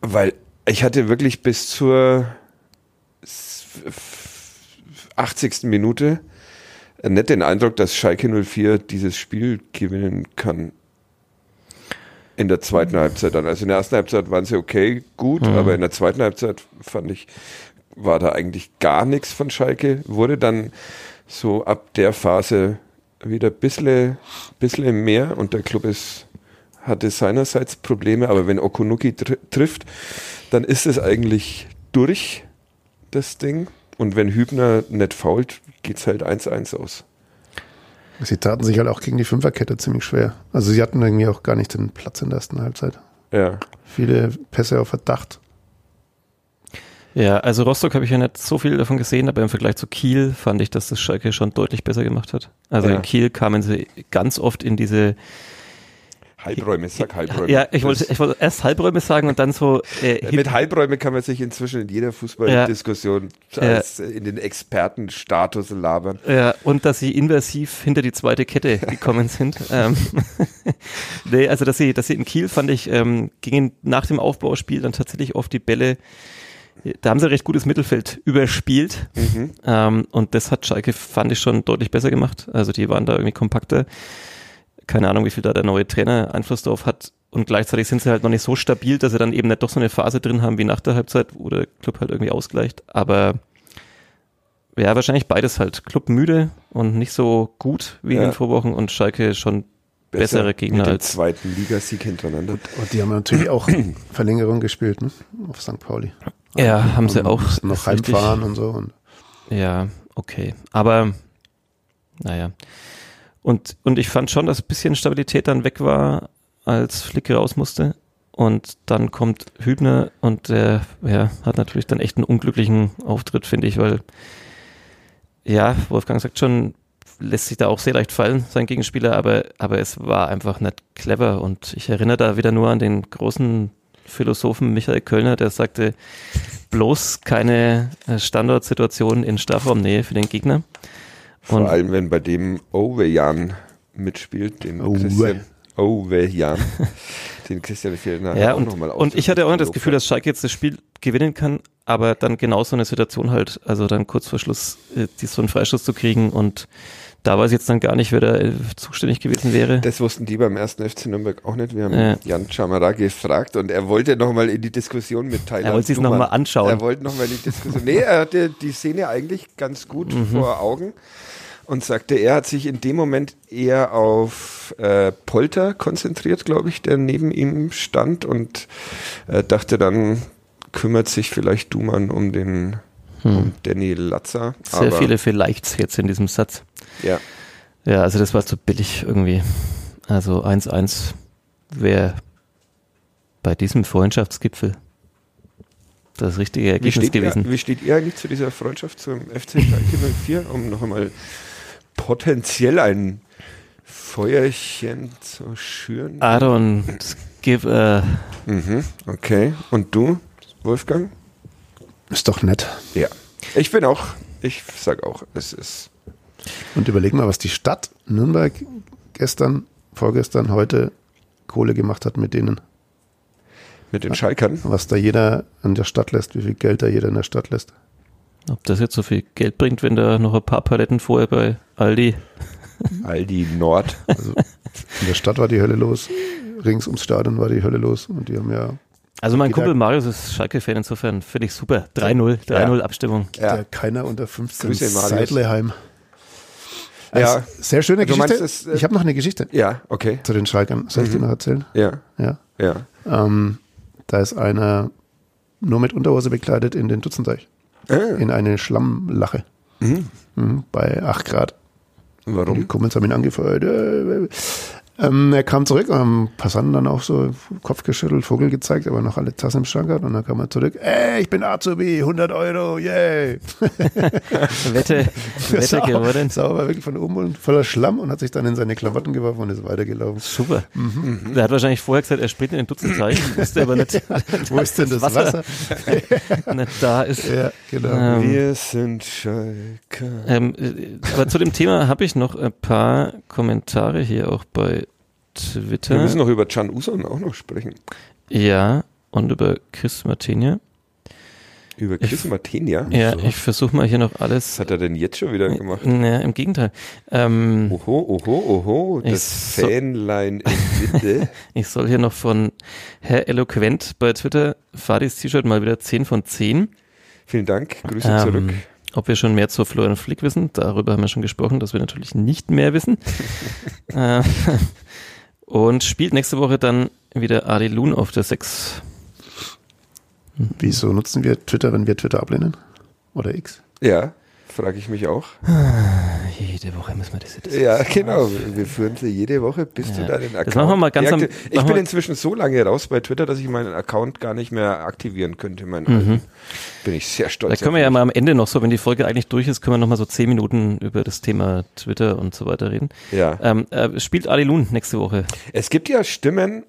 Weil ich hatte wirklich bis zur s- f- 80. Minute nicht den Eindruck, dass Schalke 04 dieses Spiel gewinnen kann. In der zweiten Halbzeit dann. Also in der ersten Halbzeit waren sie okay, gut, Mhm. aber in der zweiten Halbzeit fand ich, war da eigentlich gar nichts von Schalke. Wurde dann so ab der Phase wieder ein bisschen, bisschen mehr und der Club ist, hatte seinerseits Probleme, aber wenn Okunuki tr trifft, dann ist es eigentlich durch, das Ding. Und wenn Hübner nicht fault, geht's halt 1-1 aus. Sie taten sich halt auch gegen die Fünferkette ziemlich schwer. Also sie hatten irgendwie auch gar nicht den Platz in der ersten Halbzeit. Ja. Viele Pässe auf Verdacht. Ja, also Rostock habe ich ja nicht so viel davon gesehen, aber im Vergleich zu Kiel fand ich, dass das Schalke schon deutlich besser gemacht hat. Also Ja. in Kiel kamen sie ganz oft in diese Halbräume, sag Halbräume. Ja, ich wollte, ich wollte erst Halbräume sagen und dann so äh, Mit Halbräume kann man sich inzwischen in jeder Fußballdiskussion als äh, in den Expertenstatus labern. Ja, und dass sie inversiv hinter die zweite Kette gekommen sind. ähm, nee, also dass sie, dass sie in Kiel fand ich, ähm, gingen nach dem Aufbauspiel dann tatsächlich oft die Bälle, da haben sie recht gutes Mittelfeld überspielt. Mhm. Ähm, und das hat Schalke, fand ich, schon deutlich besser gemacht. Also die waren da irgendwie kompakter. Keine Ahnung, wie viel da der neue Trainer Einfluss drauf hat. Und gleichzeitig sind sie halt noch nicht so stabil, dass sie dann eben nicht doch so eine Phase drin haben wie nach der Halbzeit, wo der Club halt irgendwie ausgleicht. Aber ja, wahrscheinlich beides halt. Club müde und nicht so gut wie in Ja. den Vorwochen und Schalke schon bessere Gegner mit dem als. zweiten Ligasieg hintereinander. Und die haben natürlich auch Verlängerung gespielt, ne? Auf St. Pauli. Ja, haben sie auch. noch heimfahren und so. Und Ja, okay. Aber naja. Und, und ich fand schon, dass ein bisschen Stabilität dann weg war, als Flick raus musste. Und dann kommt Hübner und der ja, hat natürlich dann echt einen unglücklichen Auftritt, finde ich, weil ja, Wolfgang sagt schon, lässt sich da auch sehr leicht fallen, sein Gegenspieler, aber, aber es war einfach nicht clever. Und ich erinnere da wieder nur an den großen Philosophen Michael Kölner, der sagte, bloß keine äh, Standortsituation in Strafraumnähe für den Gegner. Vor Und- allem, wenn bei dem Ovejan mitspielt, den Owe. Christian Ovejan, den Christian Fjellner Ja, auch und, nochmal und ich hatte auch das Gefühl, dass Schalke jetzt das Spiel gewinnen kann, aber dann genau so eine Situation halt, also dann kurz vor Schluss äh, die, so einen Freistoß zu kriegen und da weiß ich jetzt dann gar nicht, wer da äh, zuständig gewesen wäre. Das wussten die beim ersten FC Nürnberg auch nicht. Wir haben Ja. Jan Chamara gefragt und er wollte nochmal in die Diskussion mit Thailand. Er wollte sich's noch Duman. mal anschauen. Er wollte nochmal in die Diskussion. Nee, er hatte die Szene eigentlich ganz gut Mhm. vor Augen und sagte, er hat sich in dem Moment eher auf äh, Polter konzentriert, glaube ich, der neben ihm stand und äh, dachte dann, kümmert sich vielleicht Duman um den um Danny Latzer. Hm. Sehr viele Vielleichts jetzt in diesem Satz. Ja. Ja, also das war zu billig irgendwie. Also 1-1 wäre bei diesem Freundschaftsgipfel das richtige Wie Ergebnis steht, ihr, gewesen. wie steht ihr eigentlich zu dieser Freundschaft zum FC Schalke 04, um noch einmal potenziell ein Feuerchen zu schüren? Don't give a Mhm, okay. Und du, Wolfgang? Ist doch nett. Ja. Ich bin auch, ich sag auch, es ist. Und überleg mal, was die Stadt Nürnberg gestern, vorgestern, heute Kohle gemacht hat mit denen. Mit den Schalkern. Was da jeder in der Stadt lässt, wie viel Geld da jeder in der Stadt lässt. Ob das jetzt so viel Geld bringt, wenn da noch ein paar Paletten vorher bei Aldi. Aldi Nord. Also in der Stadt war die Hölle los, rings ums Stadion war die Hölle los und die haben ja Also mein Kumpel Marius ist Schalke-Fan, insofern finde ich super. 3-0, 3-0 Abstimmung. Ja. der keiner unter 15 Grüße, Marius. Seidleheim. Ja. Also, sehr schöne Du Geschichte. meinst, das, äh, ich habe noch eine Geschichte Ja, okay. zu den Schalkern. Soll ich die noch erzählen? Ja, Ja. ja. Ähm, da ist einer nur mit Unterhose bekleidet in den Dutzenteich. Ah, In eine Schlammlache. mhm. Mhm, bei 8 Grad. Die Warum? Kumpels haben ihn angefeuert. Äh, äh. Ähm, er kam zurück und haben Passanten dann auch so Kopf geschüttelt, Vogel gezeigt, aber noch alle Tassen im Schrank hat. Und dann kam er zurück. Ey, ich bin Azubi, 100 Euro, yay. Wette, Wette geworden. Sauber, wirklich von oben und voller Schlamm und hat sich dann in seine Klamotten geworfen und ist weitergelaufen. Super. Der hat wahrscheinlich vorher gesagt, er springt in den Dutzendteich, wusste aber nicht, Wo ist denn das Wasser? nicht da ist. Ja, genau. Ähm, Wir sind Schalker. Ähm, äh, aber zu dem Thema habe ich noch ein paar Kommentare hier auch bei Wir Twitter. müssen noch über Can Uson auch noch sprechen. Ja, und über Chris Martinia. Über Chris Martinia. Ja, ich versuche mal hier noch Was alles. hat er denn jetzt schon wieder gemacht? Naja, im Gegenteil. Ähm, Oho, oho, oho, Ich das so- Fanlein in Mitte. ich soll hier noch von Herr Eloquent bei Twitter Fadis T-Shirt mal wieder 10 von 10. Vielen Dank, Grüße Ähm, zurück. Ob wir schon mehr zu Florian Flick wissen, darüber haben wir schon gesprochen, dass wir natürlich nicht mehr wissen. und spielt nächste Woche dann wieder Ali Loon auf der 6. Wieso nutzen wir Twitter, wenn wir Twitter ablehnen? Oder X? Ja, frage ich mich auch. Jede Woche müssen wir diese Diskussion. Ja, genau. Wir führen sie jede Woche, bis Ja. du deinen Account. machen wir mal ganz am- ich bin inzwischen so lange raus bei Twitter, dass ich meinen Account gar nicht mehr aktivieren könnte. Meinen Mhm. Bin ich sehr stolz. Da können wir ja mal am Ende noch so, wenn die Folge eigentlich durch ist, können wir noch mal so 10 Minuten über das Thema Twitter und so weiter reden. Ja. Ähm, äh, spielt Ali Loon nächste Woche. Es gibt ja Stimmen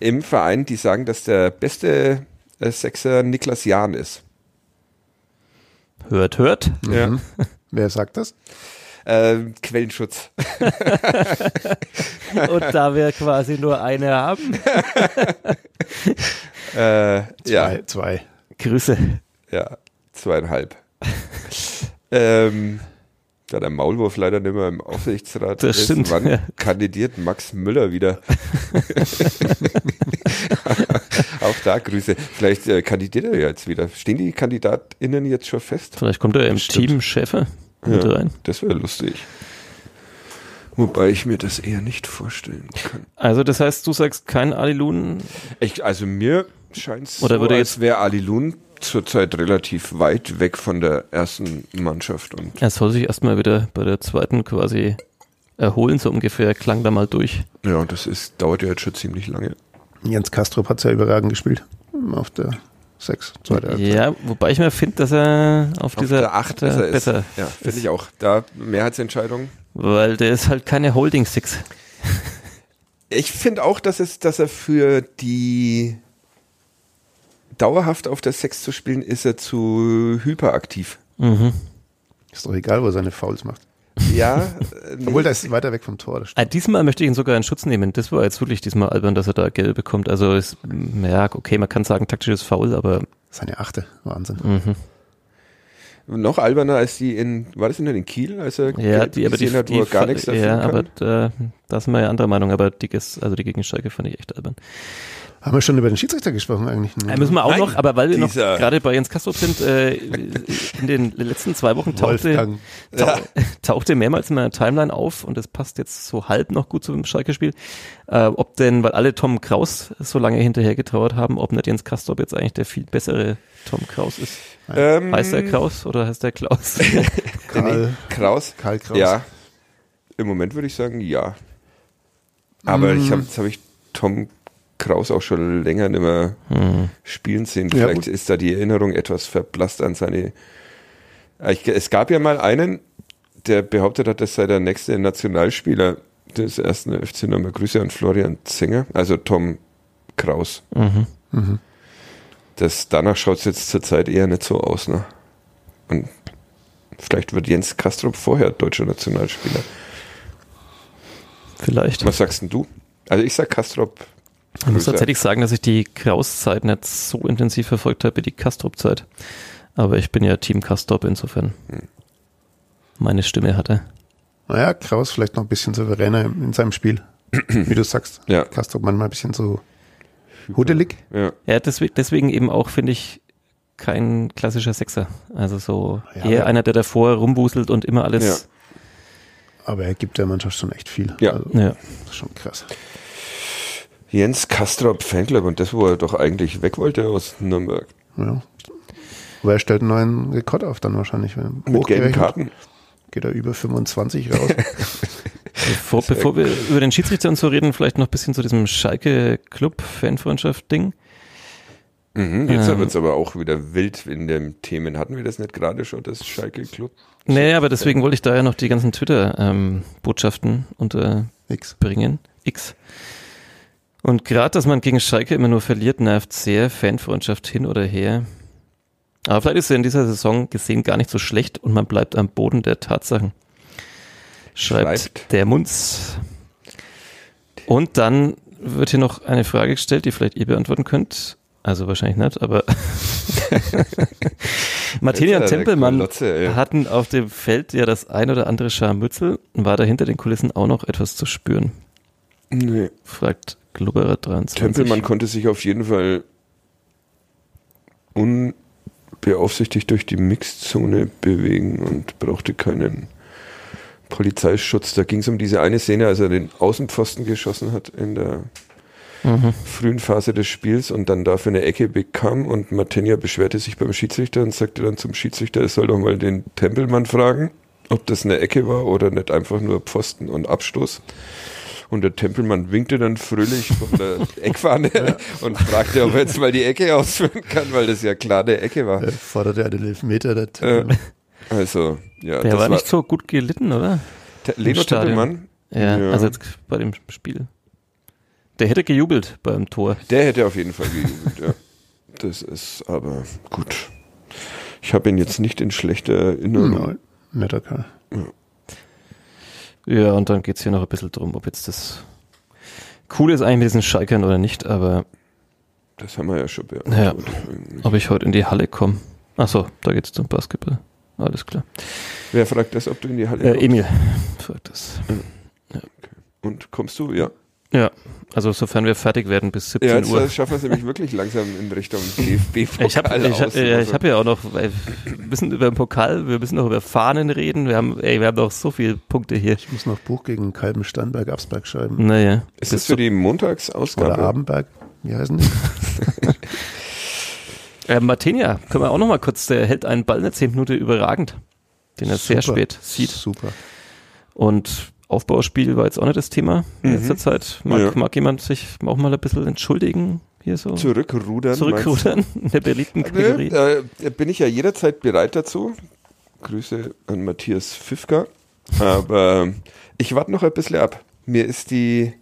im Verein, die sagen, dass der beste äh, Sechser Niklas Jahn ist. Hört, hört. Ja. Mhm. Wer sagt das? Ähm, Quellenschutz. Und da wir quasi nur eine haben. Äh, ja, Zwei. zwei. Grüße. ja, zweieinhalb. ähm, da der Maulwurf leider nicht mehr im Aufsichtsrat Das ist, stimmt, wann ja. kandidiert Max Müller wieder? Auch da Grüße. Vielleicht äh, kandidiert er ja jetzt wieder. Stehen die KandidatInnen jetzt schon fest? Vielleicht kommt er im Bestimmt. Team Schäfer mit Ja, rein. das wäre lustig. Wobei ich mir das eher nicht vorstellen kann. Also das heißt, du sagst kein Ali Lun? Ich, also mir scheint es Oder so, würde als jetzt- wäre Ali Lun zurzeit relativ weit weg von der ersten Mannschaft. Und Er soll sich erstmal wieder bei der zweiten quasi erholen, so ungefähr. Klang da mal durch. ja, das ist, dauert ja jetzt schon ziemlich lange. Jens Kastrop hat es ja überragend gespielt. Auf der 6, zweite. Ja, wobei ich mir finde, dass er auf, Auf dieser der 8 Achter besser ist. besser Ja, finde ich auch. Da Mehrheitsentscheidung. Weil der ist halt keine Holding Six. Ich finde auch, dass es, dass er für die dauerhaft auf der 6 zu spielen, ist er zu hyperaktiv. Mhm. Ist doch egal, wo er seine Fouls macht. Ja, äh, Obwohl, der ist weiter weg vom Tor. Das Ah, diesmal möchte ich ihn sogar in Schutz nehmen. Das war jetzt wirklich diesmal albern, dass er da gelb bekommt. Also ist, ja, okay, man kann sagen taktisches Foul, aber Seine Achte. Wahnsinn. mhm. noch alberner als die in, war das in den Kiel, als er ja, die, aber die, hat, wo die er gar nichts dafür ja, kann? aber da, da sind wir ja anderer Meinung, aber die, also die gegen Schalke fand ich echt albern. Haben wir schon über den Schiedsrichter gesprochen eigentlich? Da müssen wir auch Nein, noch, aber weil wir noch gerade bei Jens Kastrop sind, äh, in den letzten zwei Wochen tauchte, Wolfgang. tau tauchte mehrmals in meiner Timeline auf und das passt jetzt so halb noch gut zum Schalke-Spiel, äh, ob denn, weil alle Tom Kraus so lange hinterher getrauert haben, ob nicht Jens Kastrop jetzt eigentlich der viel bessere Tom Kraus ist. Ähm, Heißt der Kraus oder heißt der Klaus? Karl, Kraus? Karl Kraus. Ja. Im Moment würde ich sagen, ja. Aber Mm. ich hab, jetzt habe ich Tom Kraus auch schon länger nicht mehr Hm. spielen sehen. Ja, Vielleicht gut. ist da die Erinnerung etwas verblasst an seine. Ich, es gab ja mal einen, der behauptet hat, das sei der nächste Nationalspieler des ersten FC Nochmal Grüße an Florian Zenger, also Tom Kraus. Mhm. Mhm. Das, danach schaut es jetzt zurzeit eher nicht so aus. Ne? Und vielleicht wird Jens Kastrop vorher deutscher Nationalspieler. Vielleicht. Was sagst denn du? Also ich sag Kastrop. Ich muss tatsächlich sagen, dass ich die Kraus-Zeit nicht so intensiv verfolgt habe wie die Kastrop-Zeit. Aber ich bin ja Team Kastrop insofern. Hm. Meine Stimme hatte. Naja, Kraus vielleicht noch ein bisschen souveräner in seinem Spiel. Wie du sagst. Ja. Kastrop manchmal ein bisschen so hudelig. Ja. Ja, deswegen, deswegen eben auch, finde ich, kein klassischer Sechser. Also so Ja, eher einer, der davor rumwuselt und immer alles. Aber er gibt der Mannschaft schon echt viel. Ja. Also, Ja. das ist schon krass. Jens Kastrop Fanclub und das, wo er doch eigentlich weg wollte aus Nürnberg. Ja. Aber er stellt einen neuen Rekord auf dann wahrscheinlich. Wenn Mit gelben Karten. Geht er über 25 raus. Bevor, bevor wir über den Schiedsrichter und so reden, vielleicht noch ein bisschen zu diesem Schalke-Club-Fanfreundschaft-Ding. Mhm, jetzt Ähm. wird es aber auch wieder wild in den Themen. Hatten wir das nicht gerade schon, das Schalke Club? Nee, aber deswegen wollte ich da ja noch die ganzen Twitter-Botschaften unterbringen. X. X. Und gerade, dass man gegen Schalke immer nur verliert, nervt sehr. Fanfreundschaft hin oder her. Aber vielleicht ist er in dieser Saison gesehen gar nicht so schlecht und man bleibt am Boden der Tatsachen. Schreibt, Schreibt. der Munz. Und dann wird hier noch eine Frage gestellt, die vielleicht ihr beantworten könnt. Also wahrscheinlich nicht, aber Martinia und Tempelmann Klotze, hatten auf dem Feld ja das ein oder andere Scharmützel. War da hinter den Kulissen auch noch etwas zu spüren? Nee. Fragt Glubberer 23. Tempelmann konnte sich auf jeden Fall unbeaufsichtigt durch die Mixzone bewegen und brauchte keinen Polizeischutz. Da ging es um diese eine Szene, als er den Außenpfosten geschossen hat in der Mhm. frühen Phase des Spiels und dann dafür eine Ecke bekam und Martinia beschwerte sich beim Schiedsrichter und sagte dann zum Schiedsrichter, er soll doch mal den Tempelmann fragen, ob das eine Ecke war oder nicht einfach nur Pfosten und Abstoß. Und der Tempelmann winkte dann fröhlich von der Eckfahne und fragte, ob er jetzt mal die Ecke ausführen kann, weil das ja klar eine Ecke war. Er forderte einen Elfmeter. Der Äh, also, ja, Der das war nicht so gut gelitten, oder? Te- Leno. Tempelmann, Ja, Ja. also jetzt bei dem Spiel. Der hätte gejubelt beim Tor. der hätte auf jeden Fall gejubelt, ja. Das ist aber gut. Ich habe ihn jetzt nicht in schlechter Erinnerung. ja, netter Kerl. Ja, und dann geht's hier noch ein bisschen drum, ob jetzt das cool ist eigentlich mit diesen Schalkern oder nicht, aber Das haben wir ja schon beantwortet. ob ich heute in die Halle komme. Achso, da geht's zum Basketball. Alles klar. Wer fragt das, ob du in die Halle Äh, kommst? Emil fragt das. Und kommst du? Ja. Ja, also sofern wir fertig werden bis 17 Ja, jetzt Uhr. schaffen wir es nämlich wirklich langsam in Richtung DFB. Ich habe ich, hab- ja, ich hab ja auch noch, ey, wir müssen über den Pokal, wir müssen noch über Fahnen reden. Wir haben, ey, wir haben noch so viele Punkte hier. Ich muss noch Buch gegen Kalben Steinberg Absberg schreiben. Naja. Ist das für die Montagsausgabe? Oder Abenberg. Wie heißen die? Äh, Martinia, können wir auch noch mal kurz, der hält einen Ball in der 10 Minute überragend, den er sehr Super. spät sieht. Super. Und Aufbauspiel war jetzt auch nicht das Thema in Mhm. letzter Zeit. Mag, Ja. mag jemand sich auch mal ein bisschen entschuldigen hier so? Zurückrudern. Zurückrudern in der beliebten Kategorie. Nö, äh, bin ich ja jederzeit bereit dazu. Grüße an Matthias Pfiffka. Aber ich warte noch ein bisschen ab. Mir ist die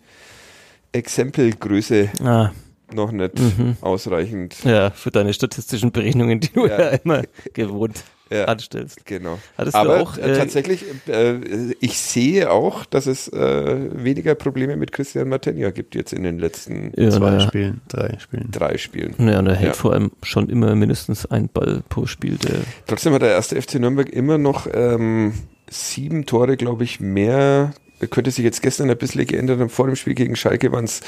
Exempelgröße Ah, noch nicht Mhm. ausreichend. ja, für deine statistischen Berechnungen, die du ja, Ja. immer gewohnt Ja, anstellst. genau. Hattest Aber du auch äh, äh, tatsächlich, äh, ich sehe auch, dass es äh, weniger Probleme mit Christian Martenja gibt jetzt in den letzten ja, Zwei naja. Spielen, drei Spielen. drei Spielen. Ja, und er hält Ja. vor allem schon immer mindestens einen Ball pro Spiel. Der, Trotzdem hat der erste FC Nürnberg immer noch ähm, sieben Tore, glaube ich, mehr. Könnte sich jetzt gestern ein bisschen geändert haben. Vor dem Spiel gegen Schalke waren es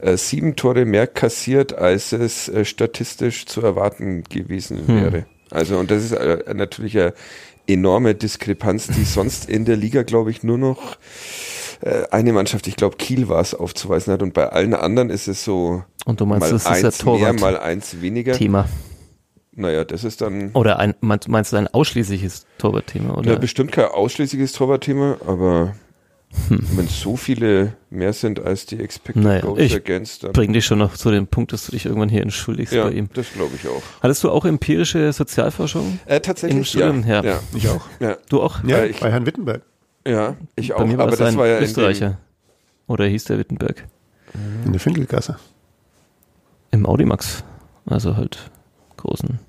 äh, sieben Tore mehr kassiert, als es äh, statistisch zu erwarten gewesen Hm. wäre. Also, und das ist äh, natürlich eine enorme Diskrepanz, die sonst in der Liga, glaube ich, nur noch äh, eine Mannschaft, ich glaube Kiel war es, aufzuweisen hat. Und bei allen anderen ist es so und du meinst, mal das ist ja eins mehr, mal eins weniger. Thema. Naja, das ist dann Oder ein, meinst, meinst du ein ausschließliches Torwartthema? Ja, Oder? bestimmt kein ausschließliches Torwartthema, aber Hm. wenn so viele mehr sind als die Expected Naja, Goals ich Against, dann Bring dich schon noch zu dem Punkt, dass du dich irgendwann hier entschuldigst ja, bei ihm. das glaube ich auch. Hattest du auch empirische Sozialforschung? Äh, Im tatsächlich, Studium, ja. ja. Ja, Ich auch. ja, Du auch? Ja, Äh, ich- bei Herrn Wittenberg. ja, ich Bei auch. mir war Aber es das ein war ja Österreicher. Oder hieß der Wittenberg? In der Finkelgasse. Im Audimax. Also halt großen.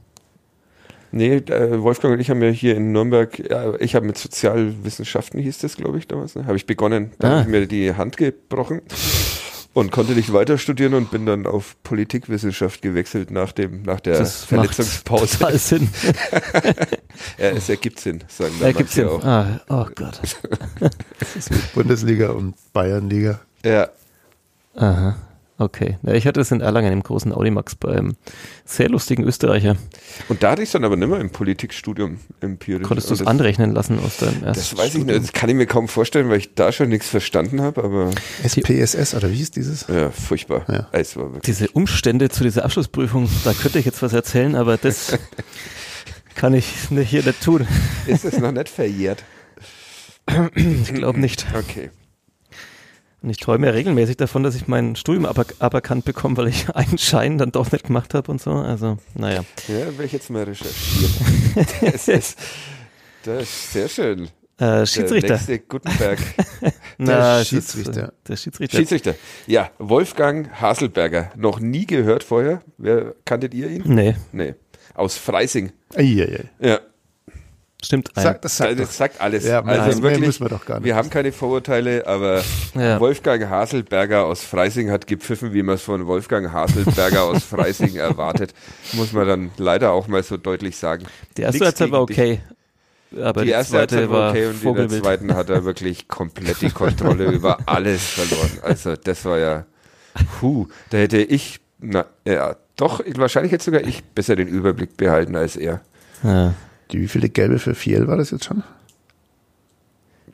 Nee, äh, Wolfgang und ich haben ja hier in Nürnberg, ja, ich habe mit Sozialwissenschaften, hieß das, glaube ich, damals, ne? habe ich begonnen. Da Ah. habe ich mir die Hand gebrochen und konnte nicht weiter studieren und bin dann auf Politikwissenschaft gewechselt nach dem nach der Das Verletzungspause. total Sinn. Ja, es ergibt Sinn, sagen gibt's manche ja auch. Ah, oh Gott. Bundesliga und Bayernliga. Ja, Aha. Okay. Ja, ich hatte es in Erlangen im großen Audimax beim sehr lustigen Österreicher. Und da hatte ich es dann aber nicht mehr im Politikstudium empirisch. Konntest du es anrechnen lassen aus deinem ersten Das weiß ich nicht, das kann ich mir kaum vorstellen, weil ich da schon nichts verstanden habe, aber SPSS, oder wie hieß dieses? ja, furchtbar. Ja. Es war wirklich. Diese Umstände zu dieser Abschlussprüfung, da könnte ich jetzt was erzählen, aber das kann ich hier nicht tun. Ist es noch nicht verjährt? Ich glaube nicht. Okay. Und ich träume ja regelmäßig davon, dass ich mein Studium aber, aberkannt bekomme, weil ich einen Schein dann doch nicht gemacht habe und so. Also, naja. Ja, werde ich jetzt mal recherchieren. das, ist, das ist sehr schön. Äh, Schiedsrichter. Der nächste Gutenberg. Na, es Schiedsrichter. Der Schiedsrichter. Schiedsrichter. Ja, Wolfgang Haselberger. Noch nie gehört vorher. Wer kanntet ihr ihn? Nee, Nee. Aus Freising. Eieiei. Ja. Stimmt. Ein, Sag, das sagt Das sagt alles. Ja, also wirklich, müssen wir doch gar nicht Wir haben keine Vorurteile, aber Ja. Wolfgang Haselberger aus Freising hat gepfiffen, wie man es von Wolfgang Haselberger aus Freising erwartet. Muss man dann leider auch mal so deutlich sagen. die erste Halbzeit war okay. Aber Die die, erste zweite Halbzeit war okay und in der zweiten hat er wirklich komplett die Kontrolle über alles verloren. Also das war ja, puh, da hätte ich, na, ja, doch, wahrscheinlich hätte sogar ich besser den Überblick behalten als er. Ja. Die, wie viele Gelbe für Fiel war das jetzt schon?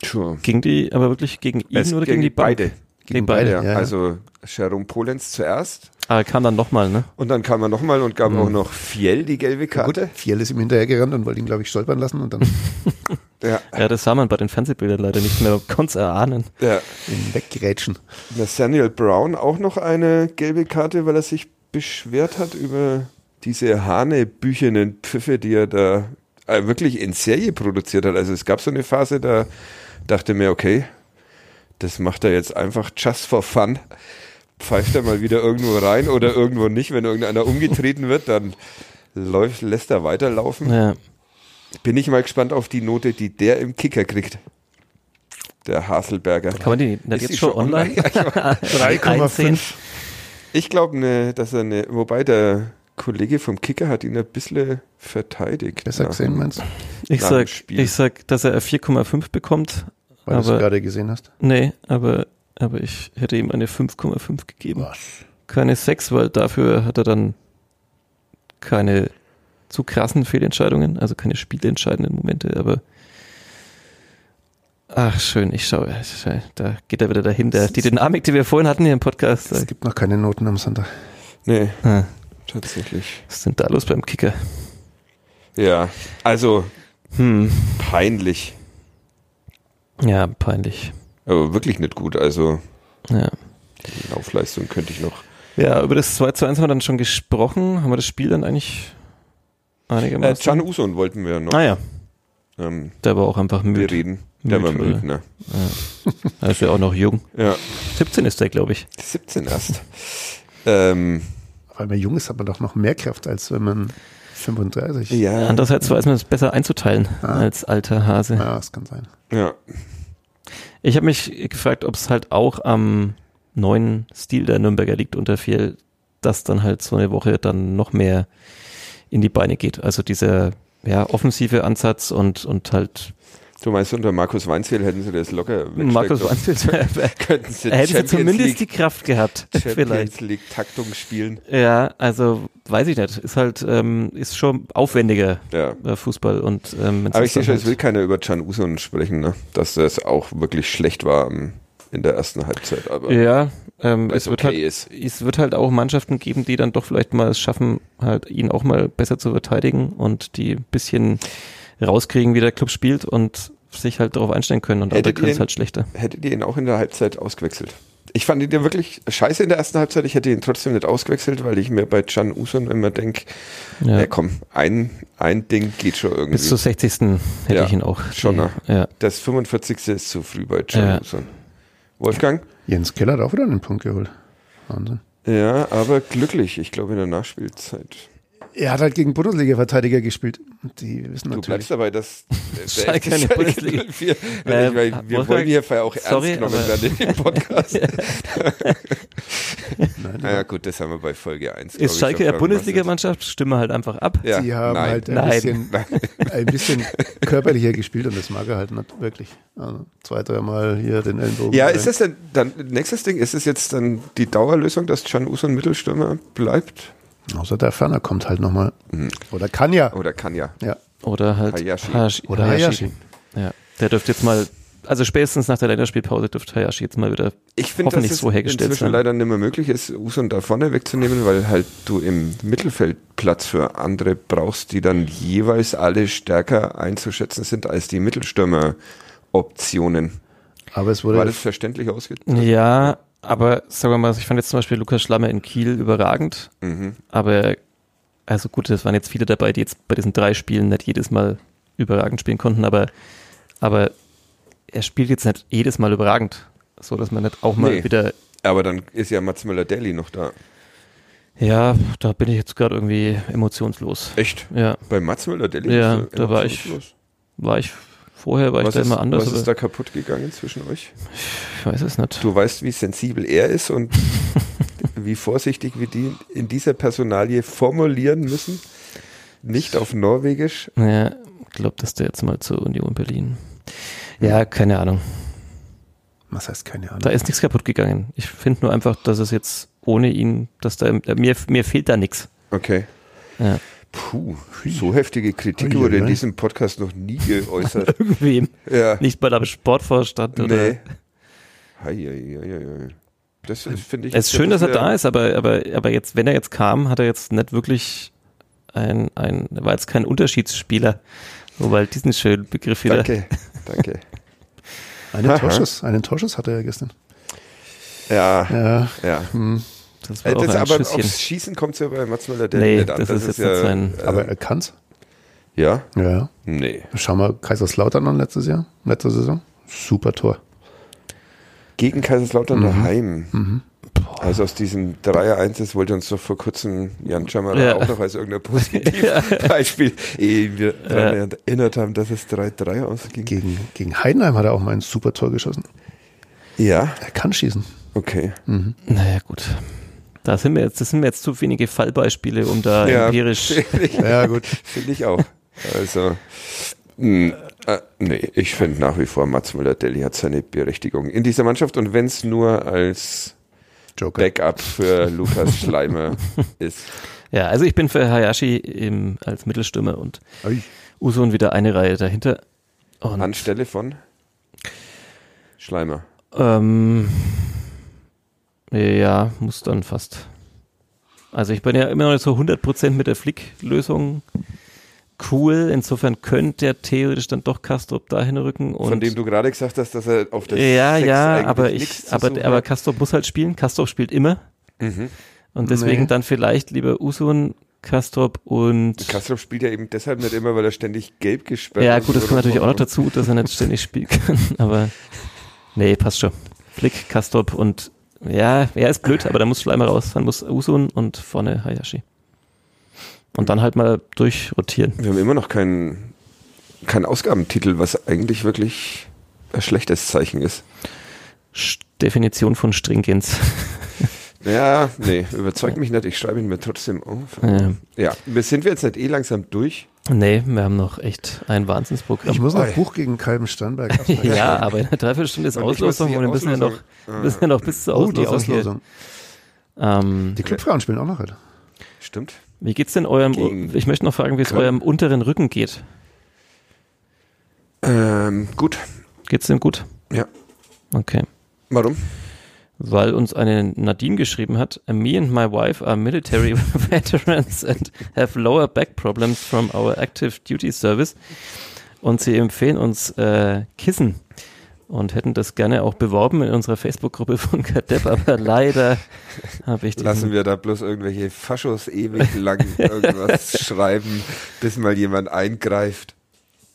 Sure. Ging die aber wirklich gegen ihn Es oder gegen gegen die Bank? beide. Gegen beide. Ja, ja, ja. Also Jerome Polenz zuerst Aber kam dann nochmal, ne? und dann kam er nochmal und gab Mhm. auch noch Fiel die gelbe Karte. Fiel ist ihm hinterhergerannt und wollte ihn, glaube ich, stolpern lassen und dann Ja, Ja, das sah man bei den Fernsehbildern leider nicht mehr. Konnte es erahnen. ja. ihn weggerätschen. Nathaniel Brown auch noch eine gelbe Karte, weil er sich beschwert hat über diese hanebüchenen Pfiffe, die er da wirklich in Serie produziert hat. Also es gab so eine Phase, da dachte mir, okay, das macht er jetzt einfach just for fun. Pfeift er mal wieder irgendwo rein oder irgendwo nicht. Wenn irgendeiner umgetreten wird, dann läuft, lässt er weiterlaufen. Ja. Bin ich mal gespannt auf die Note, die der im Kicker kriegt. Der Haselberger. Kann man die nicht Ist jetzt die schon online? online? Ja, ich 3,5. Ich glaube, ne, dass er eine, wobei der Kollege vom Kicker hat ihn ein bisschen verteidigt. Besser gesehen, meinst du? Ich sag, ich sag, dass er 4,5 bekommt. Weil du es gerade gesehen hast. Nee, aber aber ich hätte ihm eine 5,5 gegeben. Was? Keine 6, weil dafür hat er dann keine zu krassen Fehlentscheidungen, also keine spielentscheidenden Momente, aber ach schön, ich schaue, da geht er wieder dahin, der, die Dynamik, die wir vorhin hatten hier im Podcast. Es gibt noch keine Noten am Sonntag. Nee, Ah, tatsächlich. was ist denn da los beim Kicker? Ja, also Hm, peinlich. ja, peinlich. Aber wirklich nicht gut. Also Ja. die Laufleistung könnte ich noch. Ja, über das 2 zu 1 haben wir dann schon gesprochen. Haben wir das Spiel dann eigentlich Äh, einigermaßen? Can Uson wollten wir noch ah ja, ähm, der war auch einfach müde. bereden. Der war Müde, ne? Er ist ja auch noch jung. Ja, 17 ist der, glaube ich. 17 erst. ähm, Weil man jung ist, hat man doch noch mehr Kraft, als wenn man 35. ja, Andererseits weiß man es besser einzuteilen Ah. als alter Hase. Ja, das kann sein. ja. Ich habe mich gefragt, ob es halt auch am neuen Stil der Nürnberger liegt unter viel, dass dann halt so eine Woche dann noch mehr in die Beine geht. Also dieser ja, offensive Ansatz und, und halt Du meinst, unter Markus Weinzierl hätten sie das locker Markus Weinfeld, Könnten sie er hätte Champions zumindest League, die Kraft gehabt. Champions Vielleicht. League Taktung spielen. Ja, also weiß ich nicht. Ist halt, ähm, ist schon aufwendiger Ja. äh, Fußball und ähm, Aber ich sehe schon, es will halt, keiner über Can Uson sprechen, ne? dass das auch wirklich schlecht war ähm, in der ersten Halbzeit. Aber Ja, ähm, es wird okay halt ist. es wird halt auch Mannschaften geben, die dann doch vielleicht mal es schaffen, halt ihn auch mal besser zu verteidigen und die ein bisschen rauskriegen, wie der Club spielt und sich halt darauf einstellen können und andere können es halt schlechter. hättet ihr ihn auch in der Halbzeit ausgewechselt? Ich fand ihn ja wirklich scheiße in der ersten Halbzeit. Ich hätte ihn trotzdem nicht ausgewechselt, weil ich mir bei Can Uson immer denke, ja. Ja. komm, ein, ein Ding geht schon irgendwie. Bis zur 60. hätte Ja, ich ihn auch. schon, die- ne? Ja. das 45. ist zu früh bei Can Ja. Uson. Wolfgang? Jens Keller hat auch wieder einen Punkt geholt. Wahnsinn. Ja, aber glücklich. Ich glaube in der Nachspielzeit. Er hat halt gegen Bundesliga-Verteidiger gespielt. Die wissen Du natürlich. bleibst dabei, dass der Schalke der Bundesliga. 04, wenn Äh, ich, weil wir Wolfgang, wollen hier auch ernst sorry, genommen werden in dem Podcast. Nein, naja gut, das haben wir bei Folge 1. Ist Schalke ja Bundesligamannschaft? Stimmen halt einfach ab. Ja, Sie haben nein. halt ein Nein. bisschen, ein bisschen körperlicher gespielt und das mag er halt nicht wirklich. Also zwei, dreimal hier den Ellenbogen. Ja, rein. ist das denn dann nächstes Ding? Ist es jetzt dann die Dauerlösung, dass Can Uson Mittelstürmer bleibt? Außer der Ferner kommt halt nochmal. Mhm. Oder kann ja. Oder kann ja? Ja. Oder halt Hayashi. Hayashi. Oder Hayashi. Ja. Der dürfte jetzt mal, also spätestens nach der Länderspielpause dürfte Hayashi jetzt mal wieder Ich finde, dass hoffentlich es so hergestellt inzwischen sein. leider nicht mehr möglich ist, Uson da vorne wegzunehmen, weil halt du im Mittelfeld Platz für andere brauchst, die dann jeweils alle stärker einzuschätzen sind als die Mittelstürmer-Optionen. Aber es War wurde. das verständlich ausgedrückt? Ja, aber sagen wir mal, ich fand jetzt zum Beispiel Lukas Schlammer in Kiel überragend, Mhm. aber also gut, es waren jetzt viele dabei, die jetzt bei diesen drei Spielen nicht jedes Mal überragend spielen konnten, aber, aber er spielt jetzt nicht jedes Mal überragend, so dass man nicht auch mal Nee. wieder, Aber dann ist ja Mats Müller-Deli noch da. ja, da bin ich jetzt gerade irgendwie emotionslos. Echt? Ja, Bei Mats Müller-Deli? Ja, da war ich- war ich, vorher war ich Was, da ist, immer anders, was ist da kaputt gegangen zwischen euch? ich weiß es nicht. Du weißt, wie sensibel er ist und wie vorsichtig wir die in dieser Personalie formulieren müssen. Nicht auf Norwegisch. Ja, ich glaube, dass der jetzt mal zur Union Berlin. Ja, keine Ahnung. Was heißt keine Ahnung? Da ist nichts kaputt gegangen. Ich finde nur einfach, dass es jetzt ohne ihn, dass da mir, mir fehlt da nichts. Okay. Ja. Puh, so heftige Kritik Ui, wurde in diesem Podcast noch nie geäußert. Irgendwem. ja. Nicht bei der Sportvorstand oder. Nee. Hei, hei, hei, hei. Das finde ich. Es ist schön, dass er da ist, aber, aber, aber jetzt, wenn er jetzt kam, hat er jetzt nicht wirklich ein, ein, war jetzt kein Unterschiedsspieler. Wobei diesen schönen Begriff wieder. Danke, danke. Einen. Torschuss, einen Torschuss hatte er gestern. Ja, Ja. ja. Hm. Das Äh, war auch Das, ein aber Schüsschen. aufs Schießen kommt es ja bei Mats Müller Nee, nicht an. das ist jetzt ja, nicht sein- äh, Aber er kann's. Ja? Ja. Nee. Schau mal Kaiserslautern an letztes Jahr, letzte Saison. Super Tor. Gegen Kaiserslautern Mhm. daheim. Also aus diesem 3-1, das wollte uns doch vor kurzem Jan Schamara Ja. auch noch als irgendein Positivbeispiel, ehe wir daran erinnert haben, dass es 3-3 ausging. Gegen, gegen Heidenheim hat er auch mal ein super Tor geschossen. Ja, Er kann schießen. okay. Naja, gut. Da sind wir jetzt, das sind mir jetzt zu wenige Fallbeispiele, um da Ja, empirisch. finde ich, Ja, gut. finde ich auch. Also, mh, Äh, nee, ich finde nach wie vor, Mats Müller-Deli hat seine Berechtigung in dieser Mannschaft und wenn es nur als Joker. Backup für Lukas Schleimer ist. Ja, also ich bin für Hayashi im, als Mittelstürmer und Ui. Usun wieder eine Reihe dahinter. Und, Anstelle von Schleimer. ähm, ja, muss dann fast. Also ich bin ja immer noch nicht so 100% mit der Flick-Lösung cool. Insofern könnte der theoretisch dann doch Kastrop dahin rücken. Und Von dem du gerade gesagt hast, dass er auf der ja, ja, aber nichts ich, aber, aber hat. Kastrop muss halt spielen. Kastrop spielt immer. Mhm. Und deswegen Nee. dann vielleicht lieber Usun, Kastrop und Kastrop spielt ja eben deshalb nicht immer, weil er ständig gelb gesperrt Ja, ist gut, das kommt natürlich auch noch dazu, dass er nicht ständig spielen kann, aber nee, passt schon. Flick, Kastrop und ja, er ist blöd, aber da muss Schleimer raus. Dann muss Usun und vorne Hayashi. Und dann halt mal durchrotieren. Wir haben immer noch keinen keinen Ausgabentitel, was eigentlich wirklich ein schlechtes Zeichen ist. Definition von Stringenz. Ja, nee, überzeugt mich nicht. Ich schreibe ihn mir trotzdem auf. Ja. Ja, wir sind wir jetzt nicht eh langsam durch. Nee, wir haben noch echt ein Ich Wahnsinnsprogramm. muss noch. Buch gegen Kalben Sternberg. Ja, aber in einer Dreiviertelstunde ist ich Auslosung die und wir müssen ja noch, wir müssen ja noch bis zur Oh, Auslosung. die Auslosung. Ähm, Die Clubfrauen spielen auch noch heute. Stimmt. wie geht's denn eurem, Gegen ich möchte noch fragen, wie es eurem unteren Rücken geht. Ähm, gut. Geht's dem gut? Ja. Okay. Warum? Weil uns eine Nadine geschrieben hat, me and my wife are military veterans and have lower back problems from our active duty service und sie empfehlen uns äh, Kissen und hätten das gerne auch beworben in unserer Facebook-Gruppe von Kadepp, aber leider habe ich diesen, Lassen wir da bloß irgendwelche Faschos ewig lang irgendwas schreiben, bis mal jemand eingreift.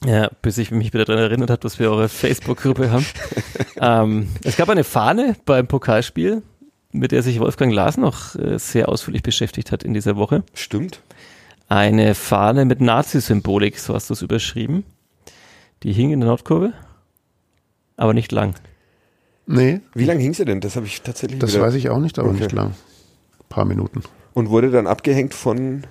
Ja, bis ich mich wieder daran erinnert habe, dass wir eure Facebook-Gruppe haben. ähm, es gab eine Fahne beim Pokalspiel, mit der sich Wolfgang Lars noch äh, sehr ausführlich beschäftigt hat in dieser Woche. Stimmt. eine Fahne mit Nazi-Symbolik, so hast du es überschrieben. Die hing in der Nordkurve, aber nicht lang. Nee, Wie lange hing sie denn? Das habe ich tatsächlich das wieder- weiß ich auch nicht, aber Okay. nicht lang. Ein paar Minuten. Und wurde dann abgehängt von,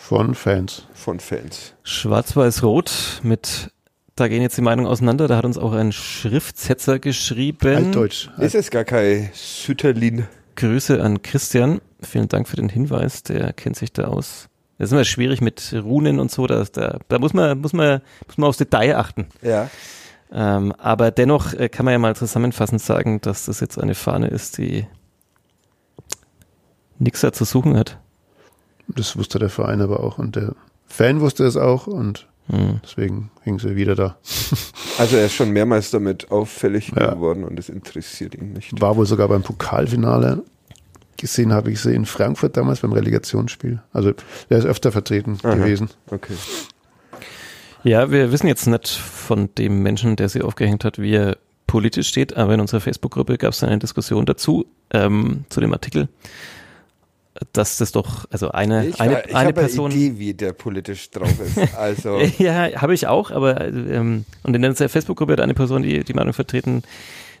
Von Fans. von Fans. Schwarz-Weiß-Rot mit, da gehen jetzt die Meinungen auseinander, da hat uns auch ein Schriftsetzer geschrieben. Altdeutsch. Ist es gar kein Sütterlin? Grüße an Christian. Vielen Dank für den Hinweis, der kennt sich da aus. Das ist immer schwierig mit Runen und so, da, da, da muss man, muss man, muss man aufs Detail achten. Ja. Ähm, aber dennoch äh, kann man ja mal zusammenfassend sagen, dass das jetzt eine Fahne ist, die nichts da zu suchen hat. Das wusste der Verein aber auch und der Fan wusste es auch und Hm. deswegen hing sie wieder da. Also er ist schon mehrmals damit auffällig Ja. geworden und es interessiert ihn nicht. War wohl sogar beim Pokalfinale. Gesehen habe ich sie in Frankfurt damals beim Relegationsspiel. Also der ist öfter vertreten Aha. gewesen. Okay. Ja, wir wissen jetzt nicht von dem Menschen, der sie aufgehängt hat, wie er politisch steht, aber in unserer Facebook-Gruppe gab es eine Diskussion dazu, ähm, zu dem Artikel, dass das doch, also eine, Ich, eine, war- ich eine Person. eine Idee, wie der politisch drauf ist. Also Ja, habe ich auch, aber ähm, und in der Facebook-Gruppe hat eine Person die, die Meinung vertreten,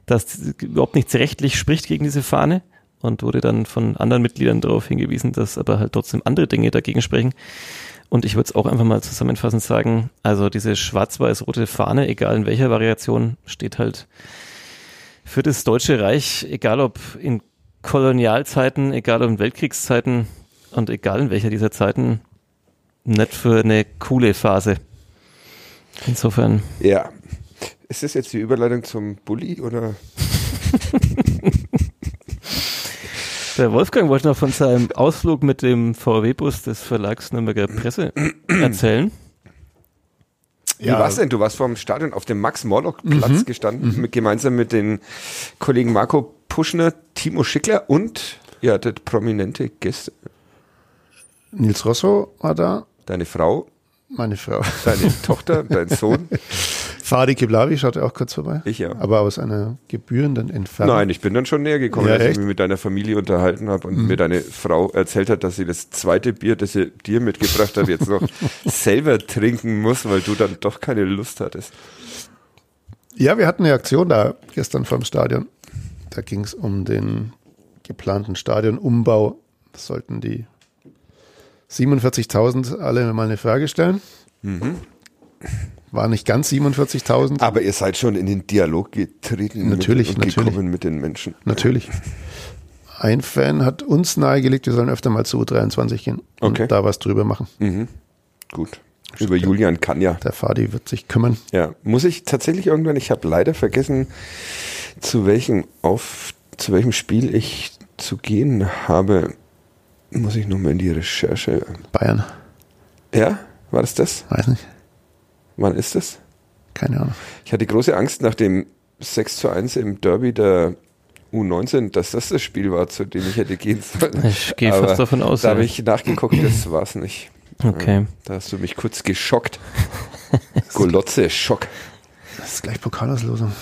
dass überhaupt nichts rechtlich spricht gegen diese Fahne und wurde dann von anderen Mitgliedern darauf hingewiesen, dass aber halt trotzdem andere Dinge dagegen sprechen. Und ich würde es auch einfach mal zusammenfassend sagen, also diese schwarz-weiß-rote Fahne, egal in welcher Variation, steht halt für das Deutsche Reich, egal ob in Kolonialzeiten, egal ob in Weltkriegszeiten und egal in welcher dieser Zeiten, nicht für eine coole Phase. Insofern, ja. Ist das jetzt die Überleitung zum Bulli oder? der Wolfgang wollte noch von seinem Ausflug mit dem VW-Bus des Verlags Nürnberger Presse erzählen. Wie war's denn? Du warst vor dem Stadion auf dem Max-Morlock-Platz gestanden, mit, gemeinsam mit den Kollegen Marco Puschner, Timo Schickler und ja, das prominente Gäste. Nils Rosso war da, Deine Frau, meine Frau. deine Tochter, dein Sohn. Fadi Kiblavi schaute auch kurz vorbei. Ich ja. Aber aus einer gebührenden Entfernung. Nein, ich bin dann schon näher gekommen, Ja, als ich echt? mich mit deiner Familie unterhalten habe und mir deine Frau erzählt hat, dass sie das zweite Bier, das sie dir mitgebracht hat, jetzt noch selber trinken muss, weil du dann doch keine Lust hattest. Ja, wir hatten eine Aktion da gestern vor dem Stadion. Da ging es um den geplanten Stadionumbau. Das sollten die 47.000 alle mal eine Frage stellen. War nicht ganz 47.000. Aber ihr seid schon in den Dialog getreten Natürlich, mit, und natürlich. gekommen mit den Menschen. Natürlich. Ein Fan hat uns nahegelegt, wir sollen öfter mal zu U23 gehen und Okay. da was drüber machen. Mhm. Gut. Über Julian kann ja. Der Fadi wird sich kümmern. Ja, muss ich tatsächlich irgendwann, ich habe leider vergessen, zu welchem auf zu welchem Spiel ich zu gehen habe. Muss ich nochmal in die Recherche. Bayern, Ja, war das das? weiß nicht, Wann ist das? keine Ahnung. Ich hatte große Angst nach dem 6 zu 1 im Derby der U19, dass das das Spiel war, zu dem ich hätte gehen sollen. Ich gehe fast davon aus. Da habe ja. ich nachgeguckt, das war es nicht. Okay. Da hast du mich kurz geschockt. Golotze, Schock. Das ist gleich Pokalauslosung.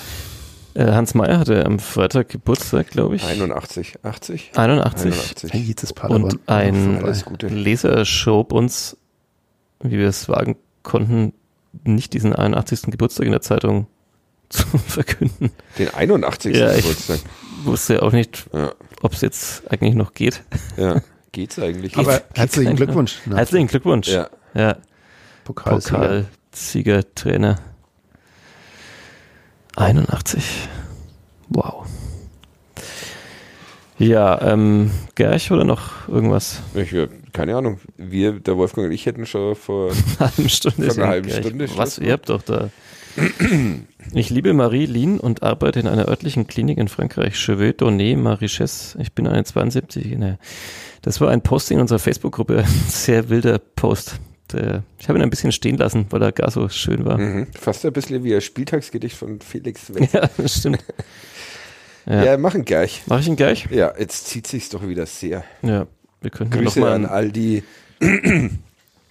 Äh, Hans Meyer hatte am Freitag Geburtstag, glaube ich. 81, 80? 81. 81. Hey, jetzt ist Paderborn. Und ein. Leser schob uns, wie wir es wagen konnten, nicht diesen 81. Geburtstag in der Zeitung zu verkünden. Den 81. Ja, ich- Geburtstag. Wusste auch nicht, Ja, ob es jetzt eigentlich noch geht. ja. Geht's eigentlich? Aber Geht's herzlichen eigentlich Glückwunsch. Na, Herzlichen Glückwunsch. ja. Ja, Pokalsieger. Pokalsieger, Trainer. 81. Wow. Ja, ähm, Gerch oder noch irgendwas? Ich, äh, keine Ahnung. Wir, der Wolfgang und ich hätten schon vor. Eine halbe Stunde. Vor einer halben Gerch. Stunde Was? Ihr habt doch da. Ich liebe Marie Lien und arbeite in einer örtlichen Klinik in Frankreich. Cheveux Donné Marichesse. Ich bin eine 72. Ne. Das war ein Posting in unserer Facebook-Gruppe. Sehr wilder Post. Der, ich habe ihn ein bisschen stehen lassen, weil er gar so schön war. Mhm. Fast ein bisschen wie ein Spieltagsgedicht von Felix Wenz. Ja, stimmt. Ja, Ja. machen gleich. Mache ich ihn gleich? Ja, jetzt zieht sich's doch wieder sehr. Ja, wir könnten ja noch Grüße mal an all die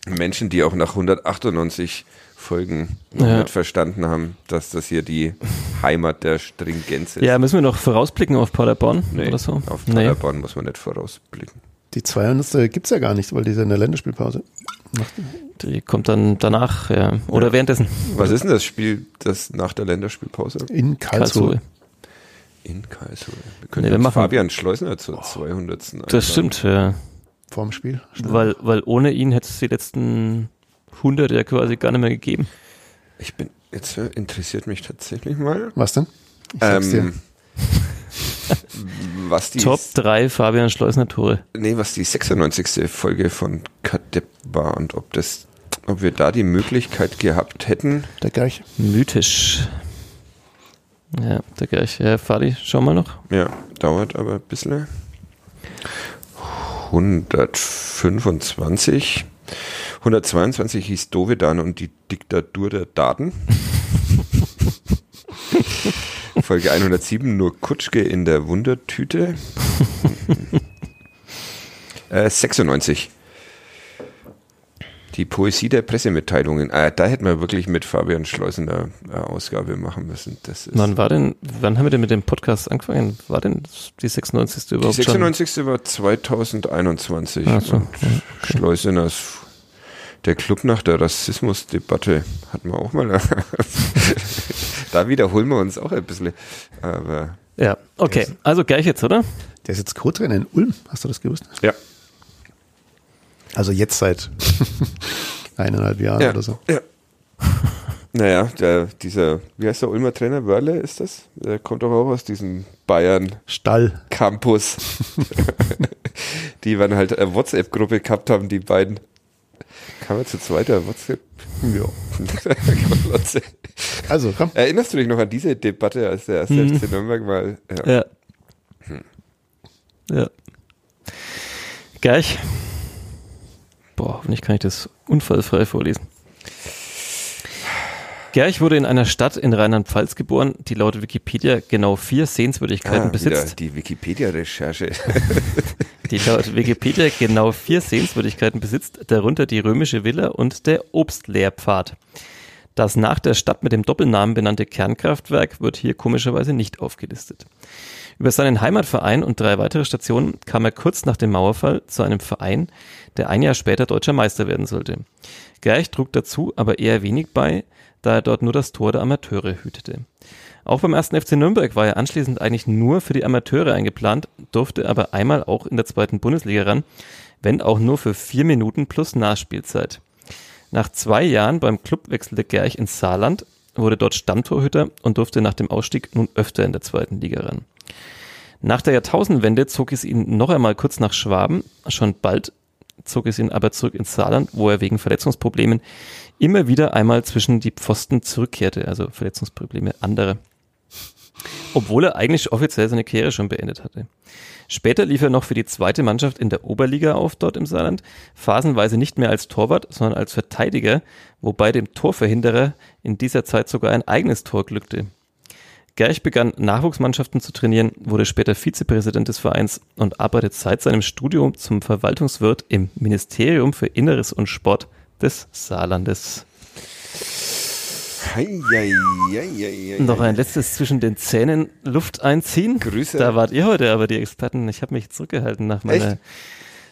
Menschen, die auch nach 198 Folgen noch Ja. nicht verstanden haben, dass das hier die Heimat der Stringenz ist. Ja, müssen wir noch vorausblicken auf Paderborn nee, oder so? auf nee. Paderborn muss man nicht vorausblicken. Die 200. gibt es ja gar nicht, weil die sind in der Länderspielpause. Die kommt dann danach, ja. Oder Ja. währenddessen. Was ist denn das Spiel, das nach der Länderspielpause? In Karlsruhe. In Karlsruhe. Wir Nee, können wir jetzt machen- Fabian Schleusner zur 200. einladen. Das stimmt, ja. Vorm Spiel. Weil, weil ohne ihn hätte es die letzten 100 ja quasi gar nicht mehr gegeben. Ich bin, jetzt interessiert mich tatsächlich mal, Was denn? Ich sag's dir. ähm, was die, Top 3 Fabian Schleusner Tore. nee, was die 96. Folge von Kadepp war und ob das, ob wir da die Möglichkeit gehabt hätten, Der Gerch. Mythisch. Ja, der gleich. Ja, Fadi, schau mal noch. ja, dauert aber ein bisschen. 125. 122 hieß Dovedan und die Diktatur der Daten. Folge 107 nur Kutschke in der Wundertüte. äh, 96. Die Poesie der Pressemitteilungen. Äh, da hätten wir wirklich mit Fabian Schleusener äh, Ausgabe machen müssen. Das ist Wann war denn, wann haben wir denn mit dem Podcast angefangen? War denn die 96. die überhaupt 96. war 2021. Ach so, und ja, Schleuseners der Club nach der Rassismusdebatte hatten wir auch mal. da wiederholen wir uns auch ein bisschen. Aber? Ja, okay. Also gleich jetzt, oder? Der ist jetzt Co-Trainer in Ulm. Hast du das gewusst? ja. Also jetzt seit eineinhalb Jahren Ja. oder so. ja. Naja, der, dieser, wie heißt der Ulmer Trainer? Wörle ist das? Der kommt doch auch aus diesem Bayern Stall. Campus. die waren halt eine WhatsApp-Gruppe gehabt haben, die beiden. Kann man zu zweiter WhatsApp? Ja. Also, komm. Erinnerst du dich noch an diese Debatte, als der erste Mhm. FC Nürnberg mal. Ja. Ja. Ja. Gleich. Boah, hoffentlich kann ich das unfallfrei vorlesen. Gerch wurde in einer Stadt in Rheinland-Pfalz geboren, die laut Wikipedia genau vier Sehenswürdigkeiten Ah, besitzt. die Wikipedia-Recherche. Die laut Wikipedia genau vier Sehenswürdigkeiten besitzt, darunter die römische Villa und der Obstlehrpfad. Das nach der Stadt mit dem Doppelnamen benannte Kernkraftwerk wird hier komischerweise nicht aufgelistet. Über seinen Heimatverein und drei weitere Stationen kam er kurz nach dem Mauerfall zu einem Verein, der ein Jahr später deutscher Meister werden sollte. Gerch trug dazu aber eher wenig bei, da er dort nur das Tor der Amateure hütete. Auch beim ersten FC Nürnberg war er anschließend eigentlich nur für die Amateure eingeplant, durfte aber einmal auch in der zweiten Bundesliga ran, wenn auch nur für vier Minuten plus Nachspielzeit. Nach zwei Jahren beim Club wechselte Gerch ins Saarland, wurde dort Stammtorhüter und durfte nach dem Ausstieg nun öfter in der zweiten Liga ran. Nach der Jahrtausendwende zog es ihn noch einmal kurz nach Schwaben. Schon bald zog es ihn aber zurück ins Saarland, wo er wegen Verletzungsproblemen immer wieder einmal zwischen die Pfosten zurückkehrte, also Verletzungsprobleme anderer. Obwohl er eigentlich offiziell seine Karriere schon beendet hatte. Später lief er noch für die zweite Mannschaft in der Oberliga auf dort im Saarland, phasenweise nicht mehr als Torwart, sondern als Verteidiger, wobei dem Torverhinderer in dieser Zeit sogar ein eigenes Tor glückte. Gerch begann Nachwuchsmannschaften zu trainieren, wurde später Vizepräsident des Vereins und arbeitet seit seinem Studium zum Verwaltungswirt im Ministerium für Inneres und Sport des Saarlandes. Hei, hei, hei, hei, hei. Noch ein letztes zwischen den Zähnen Luft einziehen. Grüße. Da wart ihr heute aber die Experten. Ich habe mich zurückgehalten nach meiner Echt?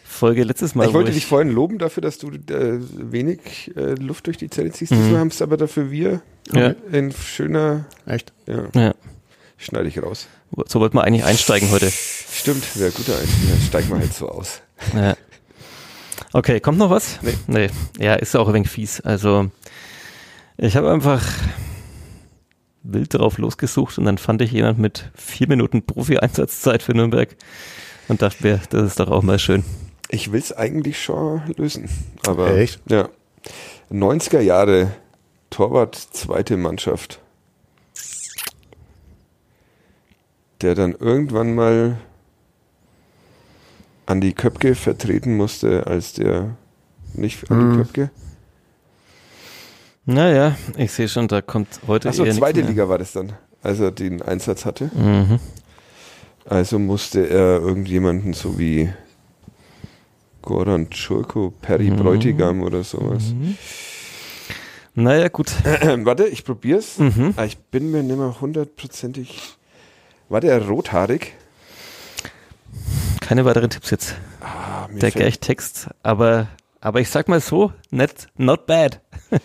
Folge letztes Mal. ich wollte wo dich vorhin loben dafür, dass du äh, wenig äh, Luft durch die Zähne ziehst. Diesmal haben es aber dafür wir Mhm. Ja. in schöner, Echt? ja, Ja, schneide ich raus. so wollten wir eigentlich einsteigen heute. Stimmt, wäre guter Einstieg. Ja, Steig mal halt so aus. Ja. Okay, kommt noch was? Nee. Nee. Ja, ist ja auch ein wenig fies. Also, ich habe einfach wild drauf losgesucht und dann fand ich jemand mit vier Minuten Profi-Einsatzzeit für Nürnberg und dachte mir, das ist doch auch mal schön. Ich will es eigentlich schon lösen. Aber Echt? ja. 90er Jahre Torwart, zweite Mannschaft. Der dann irgendwann mal Andi Köpke vertreten musste als der nicht Andi Hm. Köpke. Naja, ich sehe schon, da kommt heute Achso, zweite. Liga war das dann, als er den Einsatz hatte. Mhm. Also musste er irgendjemanden so wie Goran Czurko, Perry Mhm. Bräutigam oder sowas. Naja, gut. Warte, ich probier's. Mhm. Ah, Ich bin mir nicht mehr hundertprozentig. War der rothaarig? Keine weiteren Tipps jetzt. Ah, Der fällt, Gerch-Text, aber, aber ich sag mal so, net, not bad.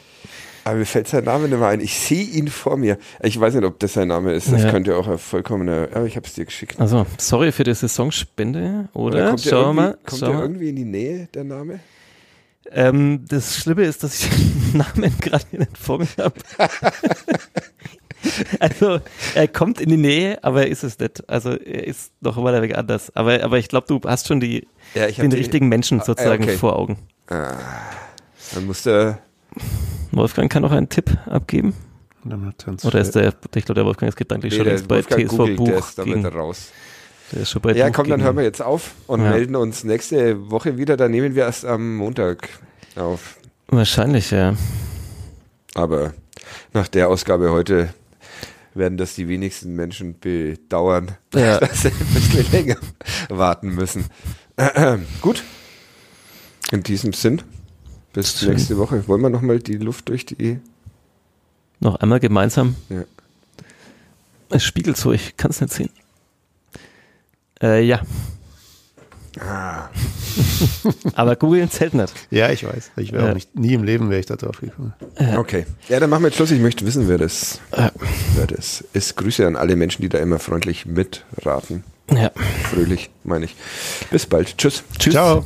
aber mir fällt sein Name nicht mehr ein. Ich sehe ihn vor mir. Ich weiß nicht, ob das sein Name ist. Das Ja. könnte auch ein vollkommener. Aber ich habe es dir geschickt. Also, sorry für die Saisonspende, oder? kommt der Schauen wir irgendwie, mal. kommt schauen der irgendwie in die Nähe, der Name? Ähm, das Schlimme ist, dass ich den Namen gerade nicht vor mir habe. also, er kommt in die Nähe, aber er ist es nicht. Also, er ist noch weiter weg anders. Aber, aber ich glaube, du hast schon die, Ja, den richtigen Menschen Ah, sozusagen okay. vor Augen. Ah, dann muss der. Wolfgang kann noch einen Tipp abgeben. Oder ist der, ich glaube, der Wolfgang ist gedanklich Nee, schon der längst bei Wolfgang TSV Buch. der ist damit gegen, raus. der ist schon bei Ja, Buch komm, dann hören wir jetzt auf und Ja. melden uns nächste Woche wieder. Da nehmen wir erst am Montag auf. Wahrscheinlich, ja. Aber nach der Ausgabe heute werden das die wenigsten Menschen bedauern, Ja. dass sie ein bisschen länger warten müssen. Gut. In diesem Sinn, bis Schön. nächste Woche. Wollen wir nochmal die Luft durch die. Noch einmal gemeinsam. Ja. Es spiegelt so, ich kann es nicht sehen. Äh, ja. Ah. Aber googeln zählt nicht. Ja, ich weiß. Ich wäre Ja. auch nicht, nie im Leben wäre ich da drauf gekommen. Okay. Ja, dann machen wir jetzt Schluss. Ich möchte wissen, wer das, wer das ist. Grüße an alle Menschen, die da immer freundlich mitraten. Ja. Fröhlich, meine ich. Bis bald. Tschüss. Tschüss. Ciao.